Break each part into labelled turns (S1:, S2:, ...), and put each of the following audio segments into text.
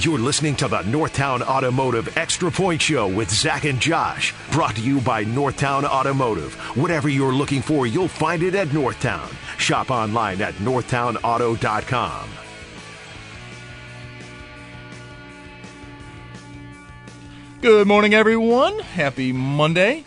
S1: You're listening to the Northtown Automotive Extra Point Show with Zach and Josh. Brought to you by Northtown Automotive. Whatever you're looking for, you'll find it at Northtown. Shop online at northtownauto.com.
S2: Good morning, everyone. Happy Monday.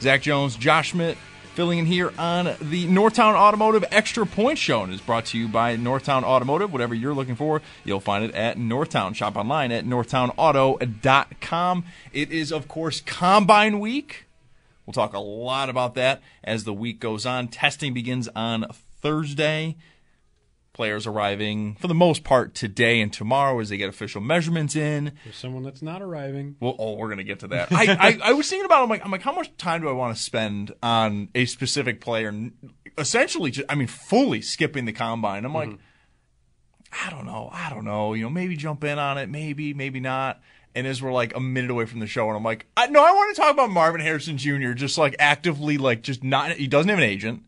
S2: Zach Jones, Josh Schmidt, filling in here on the Northtown Automotive Extra Point Show. And is brought to you by Northtown Automotive. Whatever you're looking for, you'll find it at Northtown. Shop online at northtownauto.com. It is, of course, Combine Week. We'll talk a lot about that as the week goes on. Testing begins on Thursday. Players arriving for the most part today and tomorrow as they get official measurements in.
S3: There's someone that's not arriving.
S2: Well, oh, we're gonna get to that. I, I, I was thinking about. It, I'm like, I'm like, how much time do I want to spend on a specific player? Essentially, just, I mean, fully skipping the combine. I'm like, mm-hmm. I don't know, I don't know. You know, maybe jump in on it, maybe, maybe not. And as we're like a minute away from the show, and I'm like, I, no, I want to talk about Marvin Harrison Jr. Just like actively, like just not. He doesn't have an agent.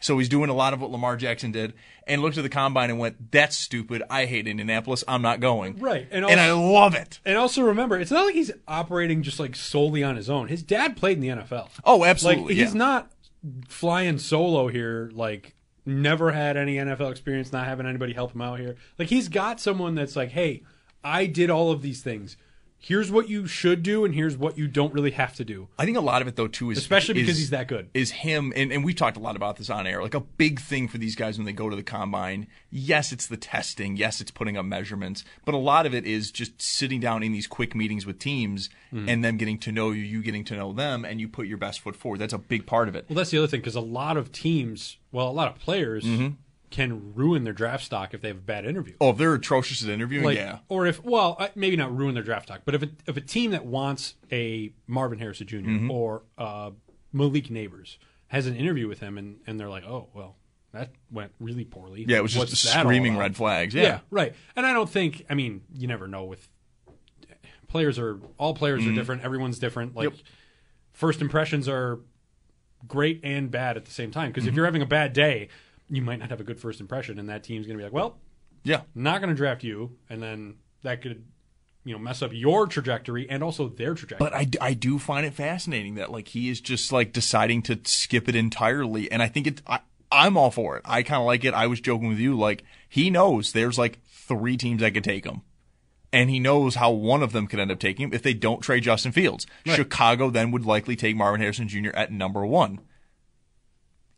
S2: So he's doing a lot of what Lamar Jackson did and looked at the combine and went, that's stupid. I hate Indianapolis. I'm not going.
S3: Right.
S2: And, also, and I love it.
S3: And also remember, it's not like he's operating just like solely on his own. His dad played in the NFL.
S2: Oh, absolutely.
S3: Like, he's not flying solo here, like never had any NFL experience, not having anybody help him out here. Like he's got someone that's like, hey, I did all of these things here's what you should do and here's what you don't really have to do.
S2: I think a lot of it though too is
S3: especially because
S2: is,
S3: he's that good.
S2: Is him and, and we've talked a lot about this on air. Like a big thing for these guys when they go to the combine. Yes, it's the testing. Yes, it's putting up measurements. But a lot of it is just sitting down in these quick meetings with teams mm. and them getting to know you, you getting to know them, and you put your best foot forward. That's a big part of it.
S3: Well, that's the other thing because a lot of teams, well, a lot of players. Mm-hmm can ruin their draft stock if they have a bad interview.
S2: Oh, if they're atrocious at interviewing, like, yeah.
S3: Or if, well, maybe not ruin their draft stock, but if a, if a team that wants a Marvin Harrison junior mm-hmm. or uh, Malik Nabers has an interview with him and, and they're like, oh, well, that went really poorly.
S2: Yeah, it was just What's screaming red flags. Yeah. yeah.
S3: right. And I don't think, I mean, you never know with players are, all players mm-hmm. are different. Everyone's different. Like, yep. first impressions are great and bad at the same time. Because mm-hmm. if you're having a bad day, you might not have a good first impression, and that team's going to be like, well,
S2: yeah,
S3: not going to draft you, and then that could you know mess up your trajectory and also their trajectory.
S2: But I, I do find it fascinating that like he is just like deciding to skip it entirely, and I think it. I, I'm all for it. I kind of like it. I was joking with you, like he knows there's like three teams that could take him. And he knows how one of them could end up taking him if they don't trade Justin Fields. Right. Chicago then would likely take Marvin Harrison Jr. at number one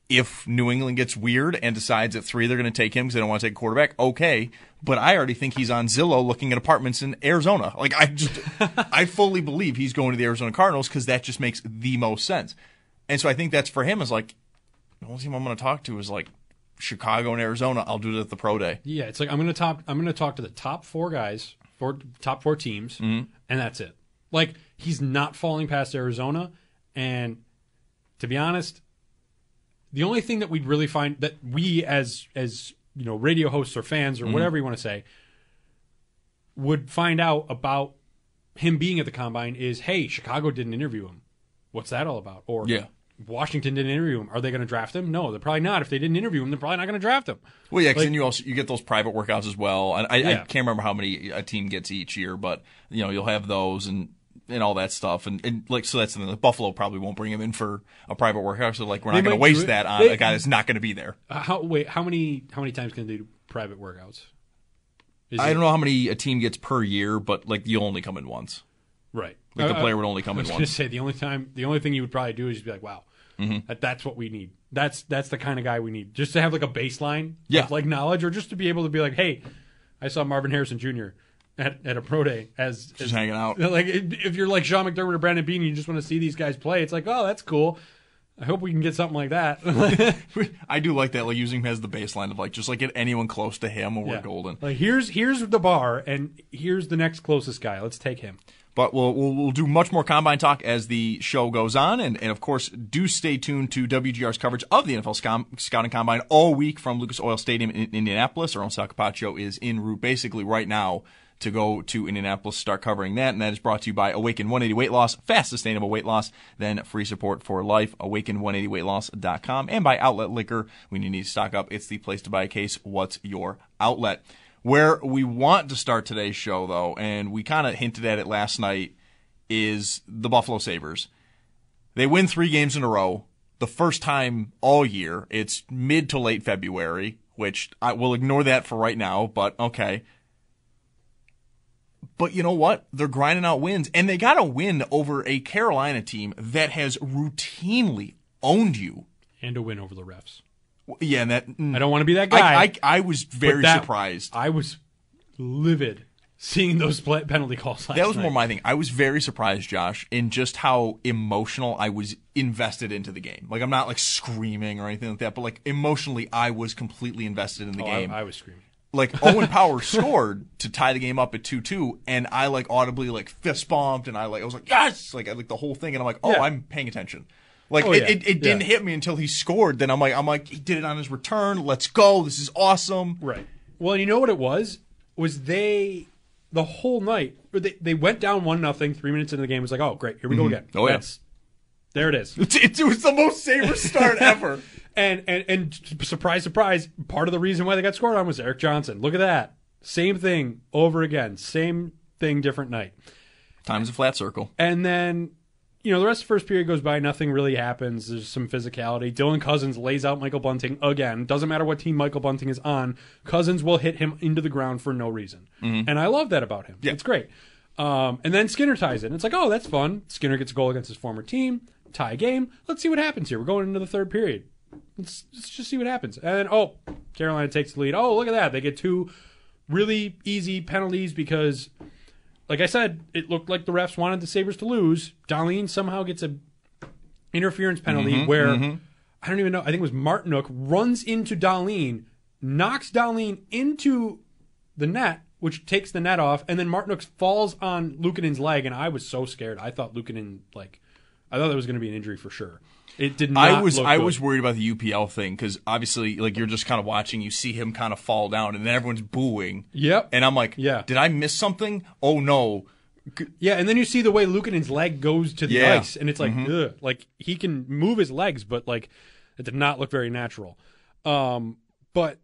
S2: if New England gets weird and decides at three they're going to take him because they don't want to take a quarterback, okay. But I already think he's on Zillow looking at apartments in Arizona. Like I just, I fully believe he's going to the Arizona Cardinals because that just makes the most sense. And so I think that's for him is like, the only team I'm going to talk to is like Chicago and Arizona. I'll do it at the pro day.
S3: Yeah, it's like I'm going to talk. I'm going to talk to the top four guys, four top four teams, mm-hmm. and that's it. Like he's not falling past Arizona, and to be honest, the only thing that we'd really find that we as as you know radio hosts or fans or mm-hmm. whatever you want to say would find out about him being at the combine is hey chicago didn't interview him what's that all about or
S2: yeah
S3: Washington didn't interview him. Are they going to draft him? No, they're probably not. If they didn't interview him, they're probably not going to draft him.
S2: Well, yeah, because like, then you also you get those private workouts as well. And I, yeah. I, can't remember how many a team gets each year, but you know you'll have those, and and all that stuff. And, and like, so that's the thing. Buffalo probably won't bring him in for a private workout. So like, we're not going to waste that on
S3: They-
S2: a guy that's not going to be there.
S3: Uh, How wait? How many? How many times can they do private workouts? Is
S2: I
S3: it-
S2: don't know how many a team gets per year, but like you only come in once.
S3: Right.
S2: Like the
S3: Uh,
S2: player would only come
S3: I
S2: in
S3: was going to
S2: once.
S3: say the only time, the only thing you would probably do is just be like, "Wow,
S2: Mm-hmm.
S3: that, that's what we need. That's that's the kind of guy we need. Just to have like a baseline,
S2: Yeah.
S3: of, like knowledge, or just to be able to be like, hey, I saw Marvin Harrison Jr. at, at a pro day as
S2: Just
S3: as-
S2: hanging out.
S3: Like if you're like Sean McDermott or Brandon Beane, and you just want to see these guys play. It's like, oh, that's cool. I hope we can get something like that.
S2: I do like that, like using him as the baseline of like just like get anyone close to him and we're golden.
S3: Like here's here's the bar, and here's the next closest guy. Let's take him.
S2: But we'll, we'll we'll do much more combine talk as the show goes on, and, and of course, do stay tuned to WGR's coverage of the NFL Scom- Scouting Combine all week from Lucas Oil Stadium in Indianapolis. Our own Sal Capaccio is en route basically right now to go to Indianapolis, start covering that, and that is brought to you by Awaken 180 Weight Loss, fast sustainable weight loss, then free support for life. Awaken180weightloss.com and by Outlet Liquor. When you need to stock up, it's the place to buy a case. What's your outlet? Where we want to start today's show, though, and we kind of hinted at it last night, is the Buffalo Sabres. They win three games in a row, the first time all year. It's mid to late February, which I will ignore that for right now, but okay. But you know what? They're grinding out wins, and they got a win over a Carolina team that has routinely owned you.
S3: And a win over the refs.
S2: Yeah, and that mm.
S3: I don't want to be that guy.
S2: I, I, I was very
S3: that-
S2: surprised.
S3: I was livid seeing those penalty calls. Last
S2: That was
S3: night.
S2: more my thing. I was very surprised, Josh, in just how emotional I was invested into the game. Like I'm not like screaming or anything like that, but like emotionally, I was completely invested in the
S3: Oh, I,
S2: game.
S3: I was screaming.
S2: Like Owen Power scored to tie the game up at two two, and I like audibly like fist bumped, and I like I was like yes, like I like the whole thing, and I'm like oh,
S3: Yeah.
S2: I'm paying attention. Like
S3: Oh,
S2: it,
S3: yeah.
S2: it, it didn't
S3: Yeah.
S2: hit me until he scored. Then I'm like I'm like he did it on his return. Let's go. This is awesome.
S3: Right. Well, you know what it was? Was they the whole night? or They they went down one nothing. Three minutes into the game, it was like, oh great, here we go mm-hmm. again.
S2: Oh, yeah.
S3: There it is.
S2: It, it was the most saber start ever.
S3: And and and surprise, surprise! Part of the reason why they got scored on was Erik Johnson. Look at that. Same thing over again. Same thing, different night.
S2: Time's a flat circle.
S3: And then, you know, the rest of the first period goes by. Nothing really happens. There's some physicality. Dylan Cozens lays out Michael Bunting again. Doesn't matter what team Michael Bunting is on. Cozens will hit him into the ground for no reason. And I love that about him.
S2: Yeah.
S3: It's great. Um, and then Skinner ties it. And it's like, oh, that's fun. Skinner gets a goal against his former team. Tie game. Let's see what happens here. We're going into the third period. Let's, let's just see what happens. And then, oh, Carolina takes the lead. Oh, look at that. They get two really easy penalties because like I said, it looked like the refs wanted the Sabres to lose. Dahlin somehow gets a interference penalty
S2: Mm-hmm,
S3: where I don't even know. I think it was Martinook runs into Dahlin, knocks Dahlin into the net, which takes the net off, and then Martinook falls on Luukkonen's leg, and I was so scared. I thought Luukkonen like I thought there was going to be an injury for sure. It did not.
S2: I was I
S3: good.
S2: was worried about the UPL thing because obviously like you're just kind of watching, you see him kind of fall down, and then everyone's booing.
S3: Yep.
S2: And I'm like,
S3: Yeah.
S2: did I miss something? Oh no.
S3: Yeah, and then you see the way Luukkonen's leg goes to the
S2: Yeah.
S3: ice, and it's like, ugh, like he can move his legs, but like it did not look very natural. Um, but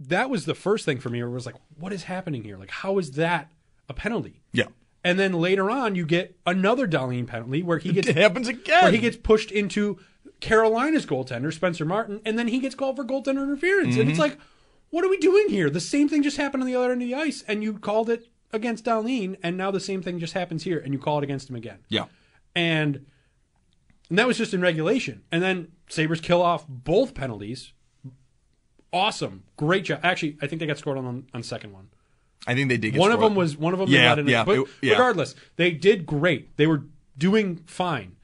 S3: that was the first thing for me. Where it was like, what is happening here? Like, how is that a penalty?
S2: Yeah.
S3: And then later on, you get another Dahlin penalty where he gets
S2: It happens again.
S3: where he gets pushed into Carolina's goaltender Spencer Martin, and then he gets called for goaltender interference, and it's mm-hmm. like, what are we doing here? The same thing just happened on the other end of the ice, and you called it against Dahlin, and now the same thing just happens here, and you call it against him again,
S2: Yeah.
S3: and and that was just in regulation, and then Sabres kill off both penalties. Awesome, great job. Actually, I think they got scored on on second one.
S2: I think they did. Get
S3: One of them was one of them.
S2: Yeah,
S3: they let in
S2: yeah,
S3: but
S2: it- yeah.
S3: regardless, they did great. They were doing fine.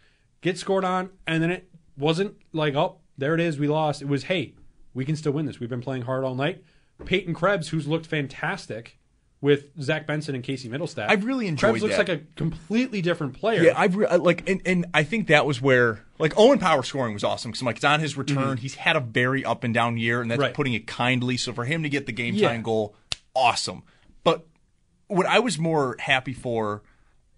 S3: Get scored on, and then it wasn't like, oh, there it is, we lost. It was, hey, we can still win this. We've been playing hard all night. Peyton Krebs, who's looked fantastic with Zach Benson and Casey Mittelstadt.
S2: I've really enjoyed
S3: Krebs looks
S2: that.
S3: like a completely different player.
S2: Yeah, I've re- like, and, and I think that was where like Owen Power scoring was awesome because like it's on his return. He's had a very up and down year, and that's
S3: Mm-hmm. Right.
S2: putting it kindly. So for him to get the game
S3: Yeah.
S2: time goal, awesome. What I was more happy for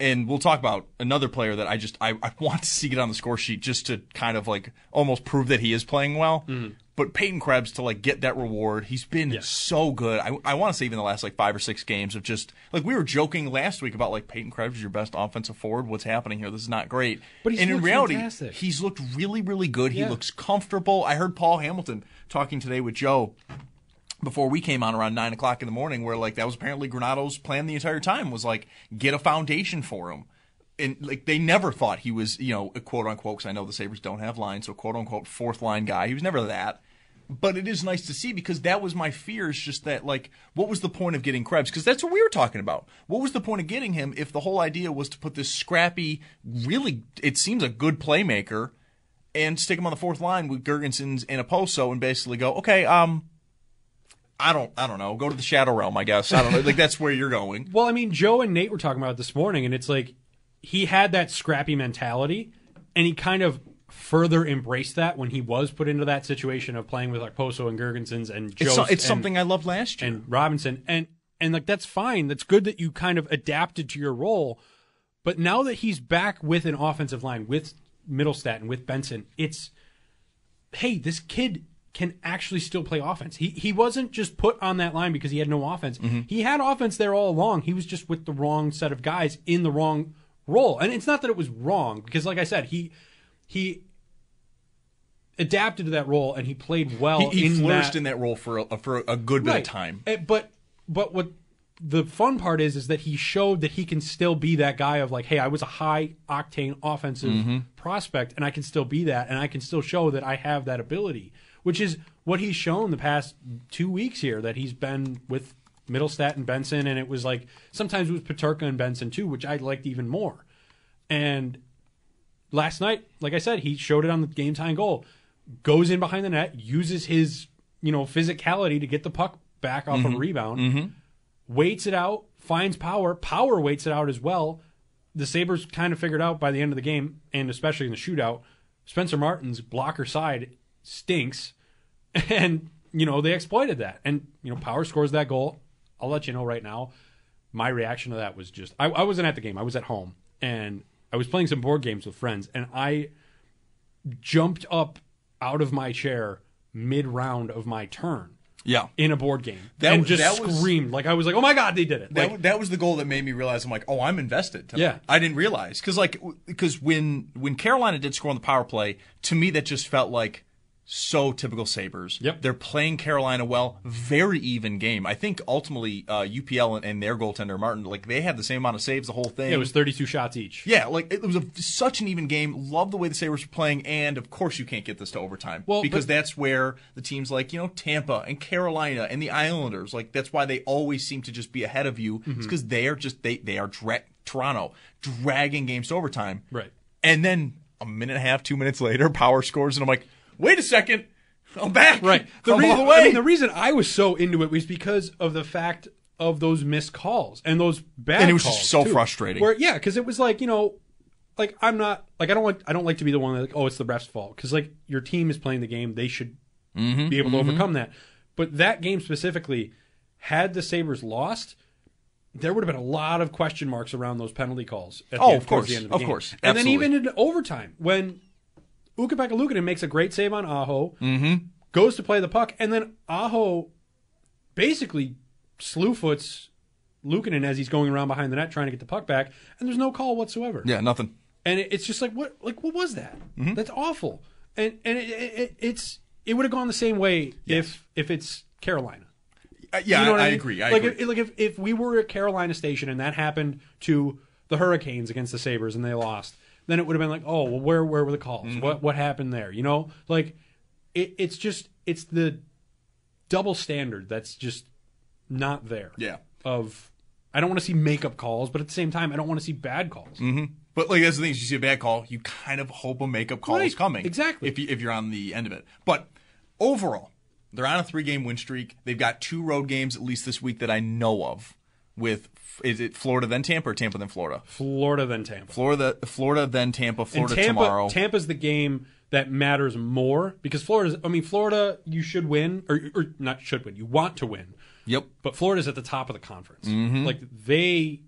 S2: and we'll talk about another player that I just I, I want to see get on the score sheet just to kind of like almost prove that he is playing well. Mm-hmm. But Peyton Krebs to like get that reward, he's been so good. I, I want to say even the last like five or six games of just like we were joking last week about like Peyton Krebs is your best offensive forward. What's happening here? This is not great.
S3: But he's
S2: and in reality,
S3: fantastic.
S2: he's looked really really good. He looks comfortable. I heard Paul Hamilton talking today with Joe before we came on around nine o'clock in the morning, where like that was apparently Granato's plan the entire time was like get a foundation for him. And like they never thought he was, you know, quote unquote. Because I know the Sabres don't have lines, so quote unquote fourth line guy. He was never that. But it is nice to see because that was my fear. Is just that like, what was the point of getting Krebs? Because that's what we were talking about. What was the point of getting him if the whole idea was to put this scrappy, really, it seems a good playmaker, and stick him on the fourth line with Girgensons and Okposo, and basically go, okay, um, I don't, I don't know, go to the Shadow Realm, I guess. I don't know, like that's where you're going.
S3: Well, I mean, Joe and Nate were talking about this morning, and it's like he had that scrappy mentality, and he kind of further embraced that when he was put into that situation of playing with like Poso and Girgensons and Joe.
S2: It's, so, it's something I loved last year.
S3: and Robinson, and and like that's fine. That's good that you kind of adapted to your role. But now that he's back with an offensive line with Mittelstadt and with Benson, it's hey, this kid can actually still play offense. He he wasn't just put on that line because he had no offense. He had offense there all along. He was just with the wrong set of guys in the wrong role. And it's not that it was wrong because like I said, he he adapted to that role and he played well
S2: he, he
S3: in
S2: flourished
S3: that,
S2: in that role for a, for a good bit
S3: Right.
S2: of time.
S3: Eh, But but what the fun part is is that he showed that he can still be that guy of like, hey, I was a high octane offensive
S2: Mm-hmm.
S3: prospect, and I can still be that, and I can still show that I have that ability, which is what he's shown the past two weeks here that he's been with Mittelstadt and Benson, and it was like sometimes it was Peterka and Benson too, which I liked even more. And last night, like I said, he showed it on the game time goal. Goes in behind the net, uses his you know physicality to get the puck back off
S2: Mm-hmm.
S3: a rebound, waits it out, finds power. Power waits it out as well. The Sabres kind of figured out by the end of the game, and especially in the shootout, Spencer Martin's blocker side stinks, and you know they exploited that. And you know Power scores that goal. I'll let you know right now. My reaction to that was just I, I wasn't at the game. I was at home, and I was playing some board games with friends, and I jumped up out of my chair mid round of my turn
S2: Yeah.
S3: in a board game
S2: That
S3: and just
S2: that was-
S3: screamed like I was like, "Oh my god, they did it!"
S2: That,
S3: Like,
S2: that was the goal that made me realize I'm like, oh, I'm invested. tonight.
S3: Yeah.
S2: I didn't realize because like because when when Carolina did score on the power play, to me that just felt like so typical Sabres.
S3: Yep.
S2: they're playing Carolina well, very even game. I think ultimately uh, UPL and, and their goaltender Martin like they had the same amount of saves the whole thing.
S3: it was 32 shots each.
S2: Yeah, like it was a, such an even game. Love the way the Sabres were playing, and of course you can't get this to overtime.
S3: Well,
S2: because
S3: but-
S2: that's where the teams like you know Tampa and Carolina and the Islanders, like that's why they always seem to just be ahead of you.
S3: Mm-hmm.
S2: It's because they are just they they are dra- Toronto dragging games to overtime.
S3: Right.
S2: and then a minute and a half, two minutes later, Power scores, and I'm like, wait a second, I'm back.
S3: Right. The reason,
S2: the way.
S3: I mean, the reason I was so into it was because of the fact of those missed calls and those bad
S2: And it was just so
S3: too.
S2: frustrating.
S3: Where yeah, because it was like you know, like I'm not like I don't want I don't like to be the one that like oh it's the ref's fault because like your team is playing the game they should
S2: Mm-hmm,
S3: be able to overcome that. But that game specifically, had the Sabres lost. There would have been a lot of question marks around those penalty calls. At the
S2: Oh,
S3: end,
S2: of course.
S3: of,
S2: Of course.
S3: and then even in overtime when Ukko-Pekka Luukkonen makes a great save on Aho, goes to play the puck, and then Aho basically slew foots Luukkonen as he's going around behind the net trying to get the puck back, and there's no call whatsoever.
S2: yeah, nothing.
S3: And it, it's just like what like what was that?
S2: Mm-hmm.
S3: That's awful. And and it, it, it- it's it would have gone the same way if if it's Carolina.
S2: Uh, yeah,
S3: You know
S2: I,
S3: I, mean?
S2: agree. I
S3: like
S2: agree.
S3: If, like if, if we were at Carolina Station and that happened to the Hurricanes against the Sabres and they lost, then it would have been like, oh, well, where where were the calls?
S2: Mm-hmm.
S3: What what happened there? You know, like it, it's just it's the double standard that's just not there.
S2: Yeah.
S3: Of I don't want to see makeup calls, but at the same time, I don't want to see bad calls.
S2: But like that's the thing, is you see a bad call, you kind of hope a makeup call is coming.
S3: exactly.
S2: If you if you're on the end of it. But overall, they're on a three game win streak. They've got two road games at least this week that I know of. With is it Florida then Tampa or Tampa then Florida?
S3: Florida then Tampa.
S2: Florida Florida then Tampa, Florida
S3: Tampa,
S2: tomorrow.
S3: Tampa's the game that matters more because Florida's. I mean, Florida, you should win, or, or not should win. You want to win,
S2: yep.
S3: but Florida's at the top of the conference.
S2: Mm-hmm.
S3: Like they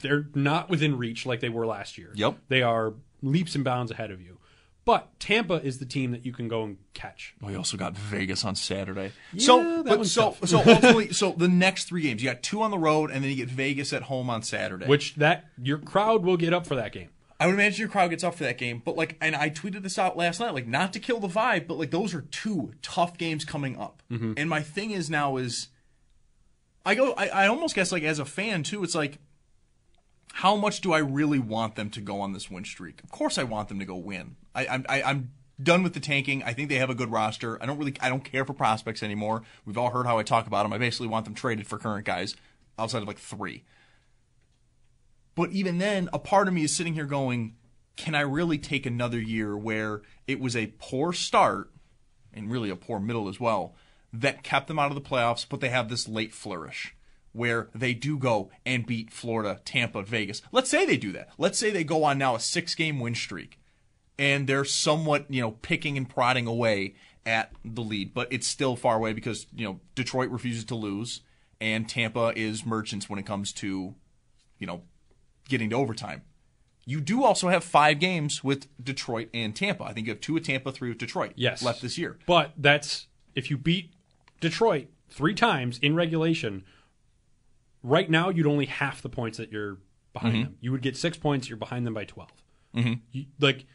S3: they're not within reach like they were last year.
S2: Yep.
S3: They are leaps and bounds ahead of you. But Tampa is the team that you can go and catch.
S2: We also got Vegas on Saturday.
S3: Yeah,
S2: so,
S3: that
S2: but
S3: one's
S2: so,
S3: tough.
S2: so ultimately, so the next three games, you got two on the road, and then you get Vegas at home on Saturday.
S3: Which that your crowd will get up for that game.
S2: I would imagine your crowd gets up for that game. But like, and I tweeted this out last night, like not to kill the vibe, but like those are two tough games coming up. Mm-hmm. And my thing is now is, I go, I, I almost guess like as a fan too, it's like, how much do I really want them to go on this win streak? Of course, I want them to go win. I, I'm, I, I'm done with the tanking. I think they have a good roster. I don't really, I don't care for prospects anymore. We've all heard how I talk about them. I basically want them traded for current guys, outside of like three. But even then, a part of me is sitting here going, can I really take another year where it was a poor start and really a poor middle as well that kept them out of the playoffs, but they have this late flourish where they do go and beat Florida, Tampa, Vegas. Let's say they do that. Let's say they go on now a six game win streak and they're somewhat, you know, picking and prodding away at the lead, but it's still far away because, you know, Detroit refuses to lose and Tampa is merchants when it comes to, you know, getting to overtime. You do also have five games with Detroit and Tampa. I think you have two with Tampa, three with Detroit
S3: Yes.
S2: left this year.
S3: But that's if you beat Detroit three times in regulation, right now you'd only half the points that you're behind
S2: Mm-hmm.
S3: them. You would get six points, you're behind them by 12. You, like,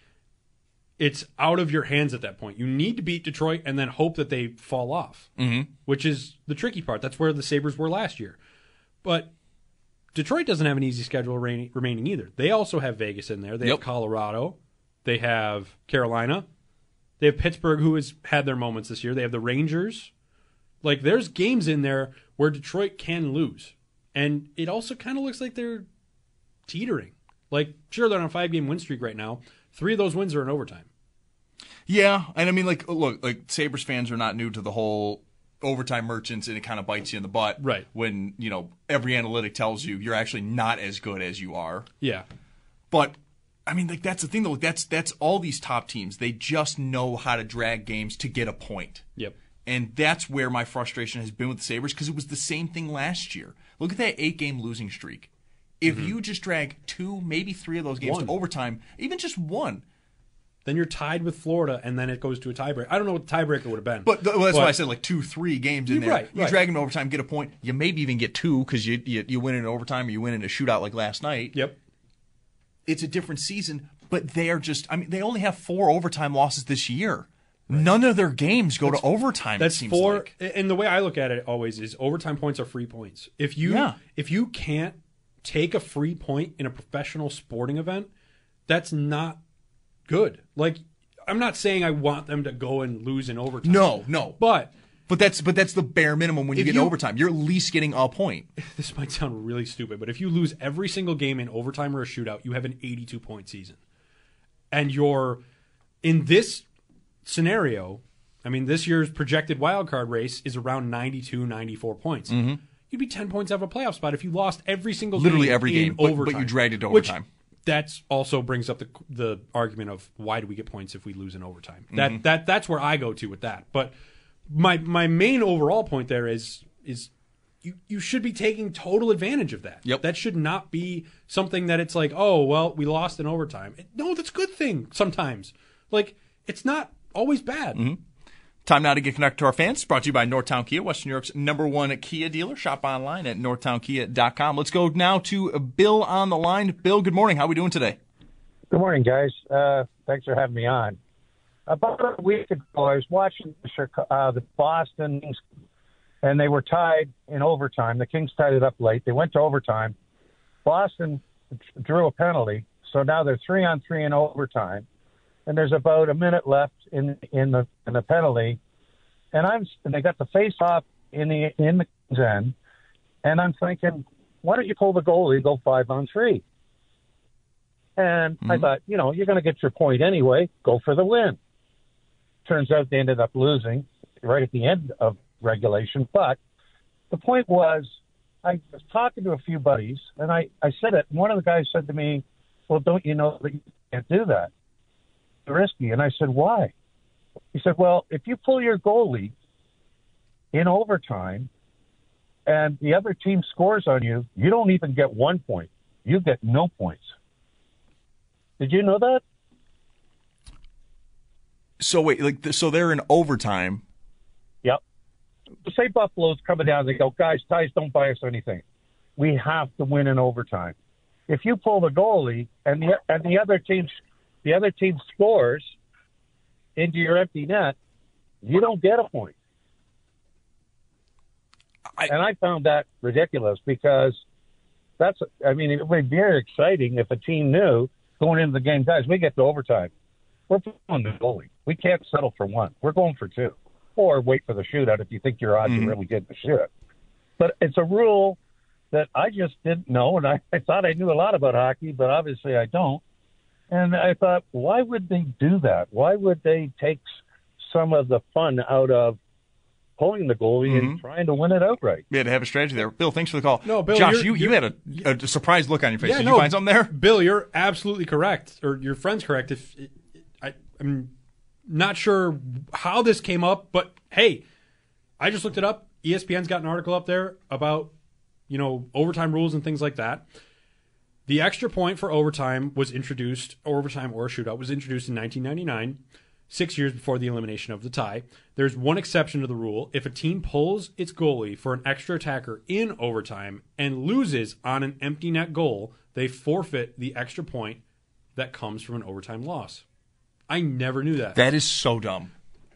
S3: it's out of your hands at that point. You need to beat Detroit and then hope that they fall off, mm-hmm. which is the tricky part. That's where the Sabres were last year. But Detroit doesn't have an easy schedule remaining, remaining either. They also have Vegas in there. They
S2: Yep.
S3: have Colorado. They have Carolina. They have Pittsburgh, who has had their moments this year. They have the Rangers. Like, there's games in there where Detroit can lose. And it also kind of looks like they're teetering. Like, sure, they're on a five game win streak right now. Three of those wins are in overtime.
S2: Yeah, and I mean, like, look, like Sabres fans are not new to the whole overtime merchants, and it kind of bites you in the butt.
S3: Right.
S2: When you know every analytic tells you you're actually not as good as you are.
S3: Yeah.
S2: But I mean, like that's the thing though. That's that's all these top teams. They just know how to drag games to get a point.
S3: Yep.
S2: And that's where my frustration has been with the Sabres because it was the same thing last year. Look at that eight game losing streak. If mm-hmm. you just drag two, maybe three of those games
S3: One.
S2: to overtime, even just one,
S3: Then you're tied with Florida, and then it goes to a tiebreaker. I don't know what the tiebreaker would have been.
S2: But well, that's
S3: But-
S2: why I said like two, three games in there.
S3: right,
S2: you
S3: right.
S2: drag them to overtime, get a point. You maybe even get two because you, you you win in overtime or you win in a shootout like last night.
S3: Yep.
S2: It's a different season, but they are just. I mean, they only have four overtime losses this year. None of their games go to overtime.
S3: That's
S2: it seems
S3: four.
S2: like.
S3: And the way I look at it always is overtime points are free points. If you
S2: Yeah.
S3: if you can't take a free point in a professional sporting event, that's not good. Like I'm not saying I want them to go and lose in overtime.
S2: No, no.
S3: but
S2: But that's but that's the bare minimum when you get
S3: you-
S2: overtime. You're at least getting a point.
S3: this might sound really stupid, but if you lose every single game in overtime or a shootout, you have an 82 point season. And you're in this scenario, I mean, this year's projected wild card race is around 92, 94 points. You'd be 10 points out of a playoff spot if you lost every single
S2: Mm-hmm. Literally
S3: game
S2: every game, but- but you dragged it to overtime.
S3: That's also brings up the the argument of why do we get points if we lose in overtime?
S2: Mm-hmm.
S3: That that that's where I go to with that. But my my main overall point there is is you you should be taking total advantage of that.
S2: Yep.
S3: That should not be something that it's like, oh well, we lost in overtime. No, that's a good thing sometimes. Like it's not always bad.
S2: Mm-hmm. Time now to get connected to our fans. Brought to you by Northtown Kia, Western New York's number one Kia dealer. Shop online at northtownkia.com. Let's go now to Bill on the line. Bill, good morning. How are we doing today?
S4: Good morning, guys. Uh, thanks for having me on. About a week ago, I was watching the, Chica- uh, the Boston, Kings, and they were tied in overtime. The Kings tied it up late. They went to overtime. Boston drew a penalty, so now they're three on three in overtime, and there's about a minute left in in the in the penalty, and I'm and they got the face off in the in the end, and I'm thinking, why don't you pull the goalie, go five on three? And I mm-hmm. thought, you know, you're going to get your point anyway. Go for the win. Turns out they ended up losing right at the end of regulation. But the point was, I was talking to a few buddies, and I, I said it. And one of the guys said to me, Well, don't you know that you can't do that? It's risky. And I said, Why? He said, Well, if you pull your goalie in overtime and the other team scores on you, you don't even get one point. you get no points. Did you know that?
S2: So wait, like so they're in overtime.
S4: Yep. Say Buffalo's coming down. They go, guys, ties don't buy us anything. We have to win in overtime. If you pull the goalie and the and the other team, the other team scores into your empty net, you don't get a point.
S2: I-
S4: and I found that ridiculous because that's. I mean, it would be very exciting if a team knew going into the game, guys, we get to overtime. We're pulling the goalie. We can't settle for one. We're going for two, or wait for the shootout if you think your odds are mm-hmm. really good to shoot. But it's a rule that I just didn't know, and I, I thought I knew a lot about hockey, but obviously I don't. And I thought, why would they do that? Why would they take some of the fun out of pulling the goalie and mm-hmm. trying to win it outright?
S2: We had to have a strategy there. Bill, thanks for the call.
S3: No, Bill,
S2: Josh,
S3: you're-
S2: you, you
S3: you're-
S2: had a, a surprised look on your face.
S3: Yeah,
S2: Did
S3: no,
S2: you find something there?
S3: Bill, you're absolutely correct, or your friend's correct. If I, I'm not sure how this came up, but hey, I just looked it up. ESPN's got an article up there about you know overtime rules and things like that. The extra point for overtime was introduced, or overtime or shootout was introduced in 1999, six years before the elimination of the tie. There's one exception to the rule. If a team pulls its goalie for an extra attacker in overtime and loses on an empty net goal, they forfeit the extra point that comes from an overtime loss. I never knew that.
S2: That is so dumb.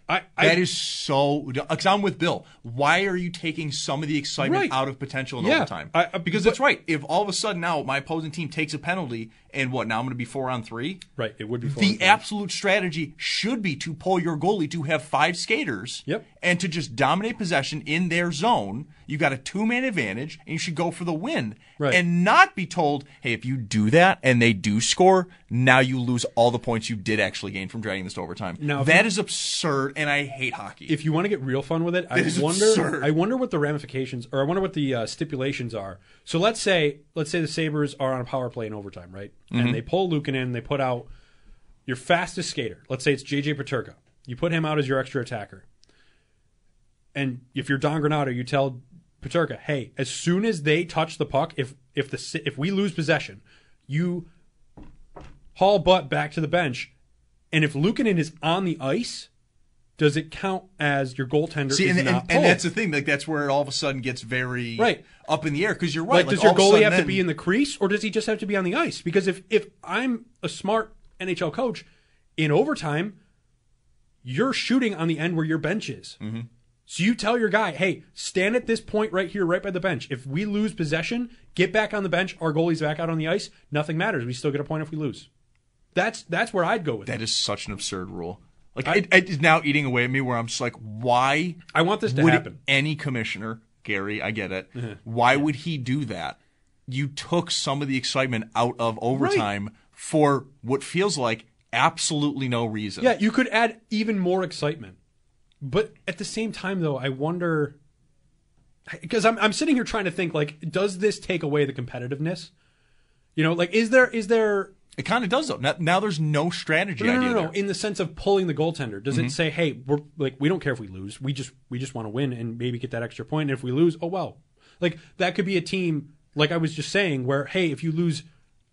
S3: I, I
S2: That is so. Because I'm with Bill. Why are you taking some of the excitement
S3: Right.
S2: out of potential in
S3: Yeah.
S2: overtime?
S3: I- I-
S2: because
S3: but-
S2: that's right. If all of a sudden now my opposing team takes a penalty and what now I'm going to be four on three.
S3: right. It would be four
S2: The absolute strategy should be to pull your goalie to have five skaters
S3: Yep.
S2: And to just dominate possession in their zone. You've got a two man advantage and you should go for the win.
S3: Right.
S2: And not be told, hey, if you do that and they do score, now you lose all the points you did actually gain from dragging this to overtime.
S3: Now,
S2: that
S3: you-
S2: is absurd and I hate hockey.
S3: if you want to get real fun with it, I
S2: It
S3: wonder.
S2: absurd.
S3: I wonder what the ramifications, or I wonder what the uh, stipulations are. So let's say, let's say the Sabres are on a power play in overtime, right?
S2: Mm-hmm.
S3: And they pull Luukkonen, they put out your fastest skater. Let's say it's JJ Peterka. You put him out as your extra attacker, and if you're Don Granato, you tell Peterka, "Hey, as soon as they touch the puck, if if the if we lose possession, you haul butt back to the bench, and if Luukkonen is on the ice." Does it count as your goaltender
S2: See,
S3: is
S2: and,
S3: not
S2: and, and that's the thing. Like that's where it all of a sudden gets very
S3: Right.
S2: up in the air because you're right.
S3: like, does your
S2: all of a
S3: goalie have to be in the crease or does he just have to be on the ice? Because if if I'm a smart NHL coach, in overtime, you're shooting on the end where your bench is. Mm-hmm. So you tell your guy, hey, stand at this point right here, right by the bench. If we lose possession, get back on the bench. Our goalie's back out on the ice. Nothing matters. We still get a point if we lose. That's that's where I'd go with
S2: That
S3: it.
S2: is such an absurd rule. Like
S3: I-
S2: it, it is now eating away at me. Where I'm just like, why
S3: I want this to
S2: would
S3: happen.
S2: any commissioner, Gary, I get it.
S3: Uh-huh.
S2: Why would he do that? You took some of the excitement out of overtime for what feels like absolutely no reason.
S3: Yeah, you could add even more excitement. But at the same time, though, I wonder because I'm I'm sitting here trying to think like, does this take away the competitiveness? You know, like is there is there
S2: it kind of does though. Now, now there's no strategy
S3: no no
S2: idea
S3: no, no
S2: there.
S3: in the sense of pulling the goaltender? Does
S2: Mm-hmm.
S3: it say, hey, we're like we don't care if we lose, we just we just want to win and maybe get that extra point. And if we lose, oh well, like that could be a team like I was just saying where hey, if you lose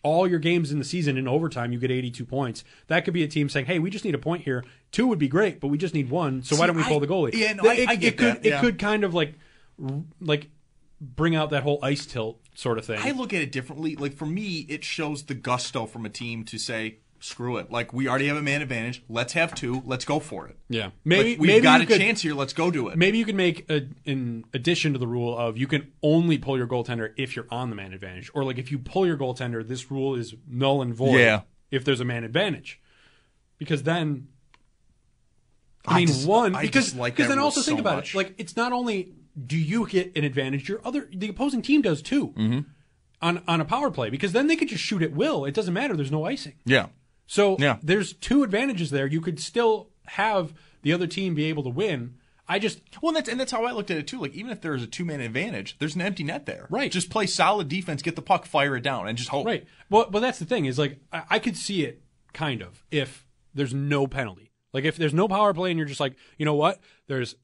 S3: all your games in the season in overtime, you get 82 points. That could be a team saying, "Hey, we just need a point here. Two would be great, but we just need one. So why don't we pull
S2: I-
S3: the goalie?"
S2: yeah, no,
S3: Th-
S2: I-
S3: it,
S2: I get
S3: it could
S2: that,
S3: it could kind of like like bring out that whole ice tilt sort of thing.
S2: I look at it differently. Like for me, it shows the gusto from a team to say, "Screw it! Like we already have a man advantage. Let's have two. Let's go for it.
S3: yeah, maybe
S2: Like, we've
S3: maybe
S2: got a
S3: could,
S2: chance here. Let's go do it."
S3: Maybe you could make a, in addition to the rule of you can only pull your goaltender if you're on the man advantage, or like if you pull your goaltender, this rule is null and void.
S2: Yeah.
S3: if there's a man advantage, because then. I
S2: I
S3: mean,
S2: just-
S3: one
S2: I
S3: because
S2: like
S3: because then also think
S2: so
S3: about
S2: much.
S3: it. Like, it's not only do you get an advantage, your other the opposing team does too
S2: Mm-hmm.
S3: on on a power play because then they could just shoot at will. It doesn't matter. There's no icing.
S2: yeah.
S3: So
S2: Yeah.
S3: there's two advantages there. You could still have the other team be able to win. I just
S2: Well, and that's and that's how I looked at it too. Like even if there's a two man advantage, there's an empty net there.
S3: Right.
S2: Just play solid defense, get the puck, fire it down, and just hope.
S3: right. Well, but that's the thing is like I, I could see it kind of if there's no penalty. Like if there's no power play and you're just like, you know what? There's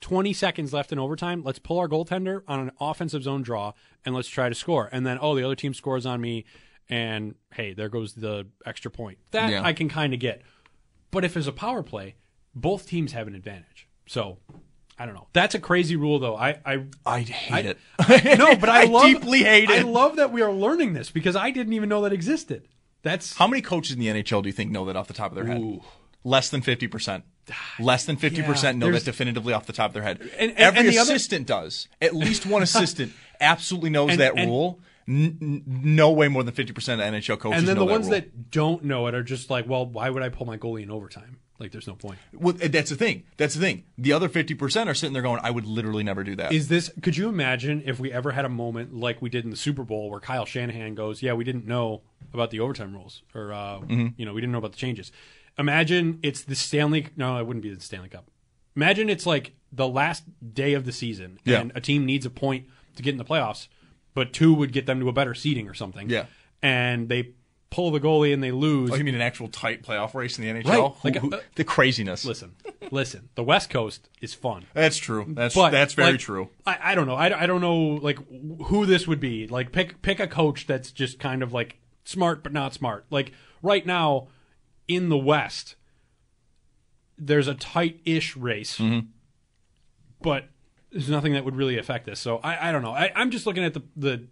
S3: 20 seconds left in overtime. Let's pull our goaltender on an offensive zone draw and let's try to score. And then, oh, the other team scores on me, and hey, there goes the extra point. That
S2: Yeah.
S3: I can kind of get. But if it's a power play, both teams have an advantage. So I don't know. That's a crazy rule, though. I, I
S2: I hate it.
S3: no, but I,
S2: I
S3: love,
S2: deeply hate it.
S3: I love that we are learning this because I didn't even know that existed. That's
S2: How many coaches in the NHL do you think know that off the top of their head? Less than fifty percent. Less than fifty percent know that definitively off the top of their head.
S3: And- and-
S2: Every
S3: and the other-
S2: assistant does. At least one assistant absolutely knows
S3: And-
S2: that rule. N- no way more than fifty percent of NHL coaches.
S3: and then the ones
S2: rule.
S3: that don't know it are just like, well, why would I pull my goalie in overtime? Like, there's no point.
S2: Well, that's the thing. That's the thing. The other fifty percent are sitting there going, "I would literally never do that."
S3: Is this? Could you imagine if we ever had a moment like we did in the Super Bowl where Kyle Shanahan goes, "Yeah, we didn't know about the overtime rules, or uh,
S2: Mm-hmm.
S3: you know, we didn't know about the changes." Imagine it's the Stanley. No, it wouldn't be the Stanley Cup. Imagine it's like the last day of the season,
S2: Yeah.
S3: and a team needs a point to get in the playoffs, but two would get them to a better seeding or something.
S2: Yeah.
S3: and they pull the goalie and they lose.
S2: Oh, you mean an actual tight playoff race in the NHL?
S3: Right.
S2: Who-
S3: Like,
S2: who-
S3: uh,
S2: the craziness.
S3: listen, listen. The West Coast is fun.
S2: That's true. That's
S3: But
S2: that's very
S3: like,
S2: true.
S3: I, I don't know. I, I don't know like who this would be. Like pick pick a coach that's just kind of like smart but not smart. Like right now in the West, there's a tight-ish race,
S2: Mm-hmm.
S3: but there's nothing that would really affect this. So I, I don't know. I, I'm just looking at the the.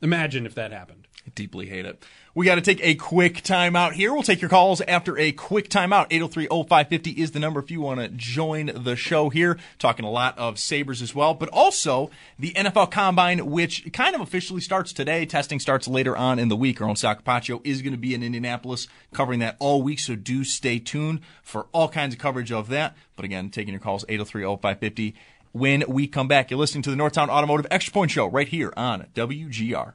S3: Imagine if that happened.
S2: I deeply hate it. We got to take a quick timeout here. We'll take your calls after a quick timeout. 803-0550 is the number if you want to join the show here. Talking a lot of Sabres as well, but also the NFL Combine, which kind of officially starts today. Testing starts later on in the week. Our own Sal Capaccio is going to be in Indianapolis covering that all week, so do stay tuned for all kinds of coverage of that. But again, taking your calls, 803-0550. When we come back, you're listening to the Northtown Automotive Extra Point Show right here on WGR.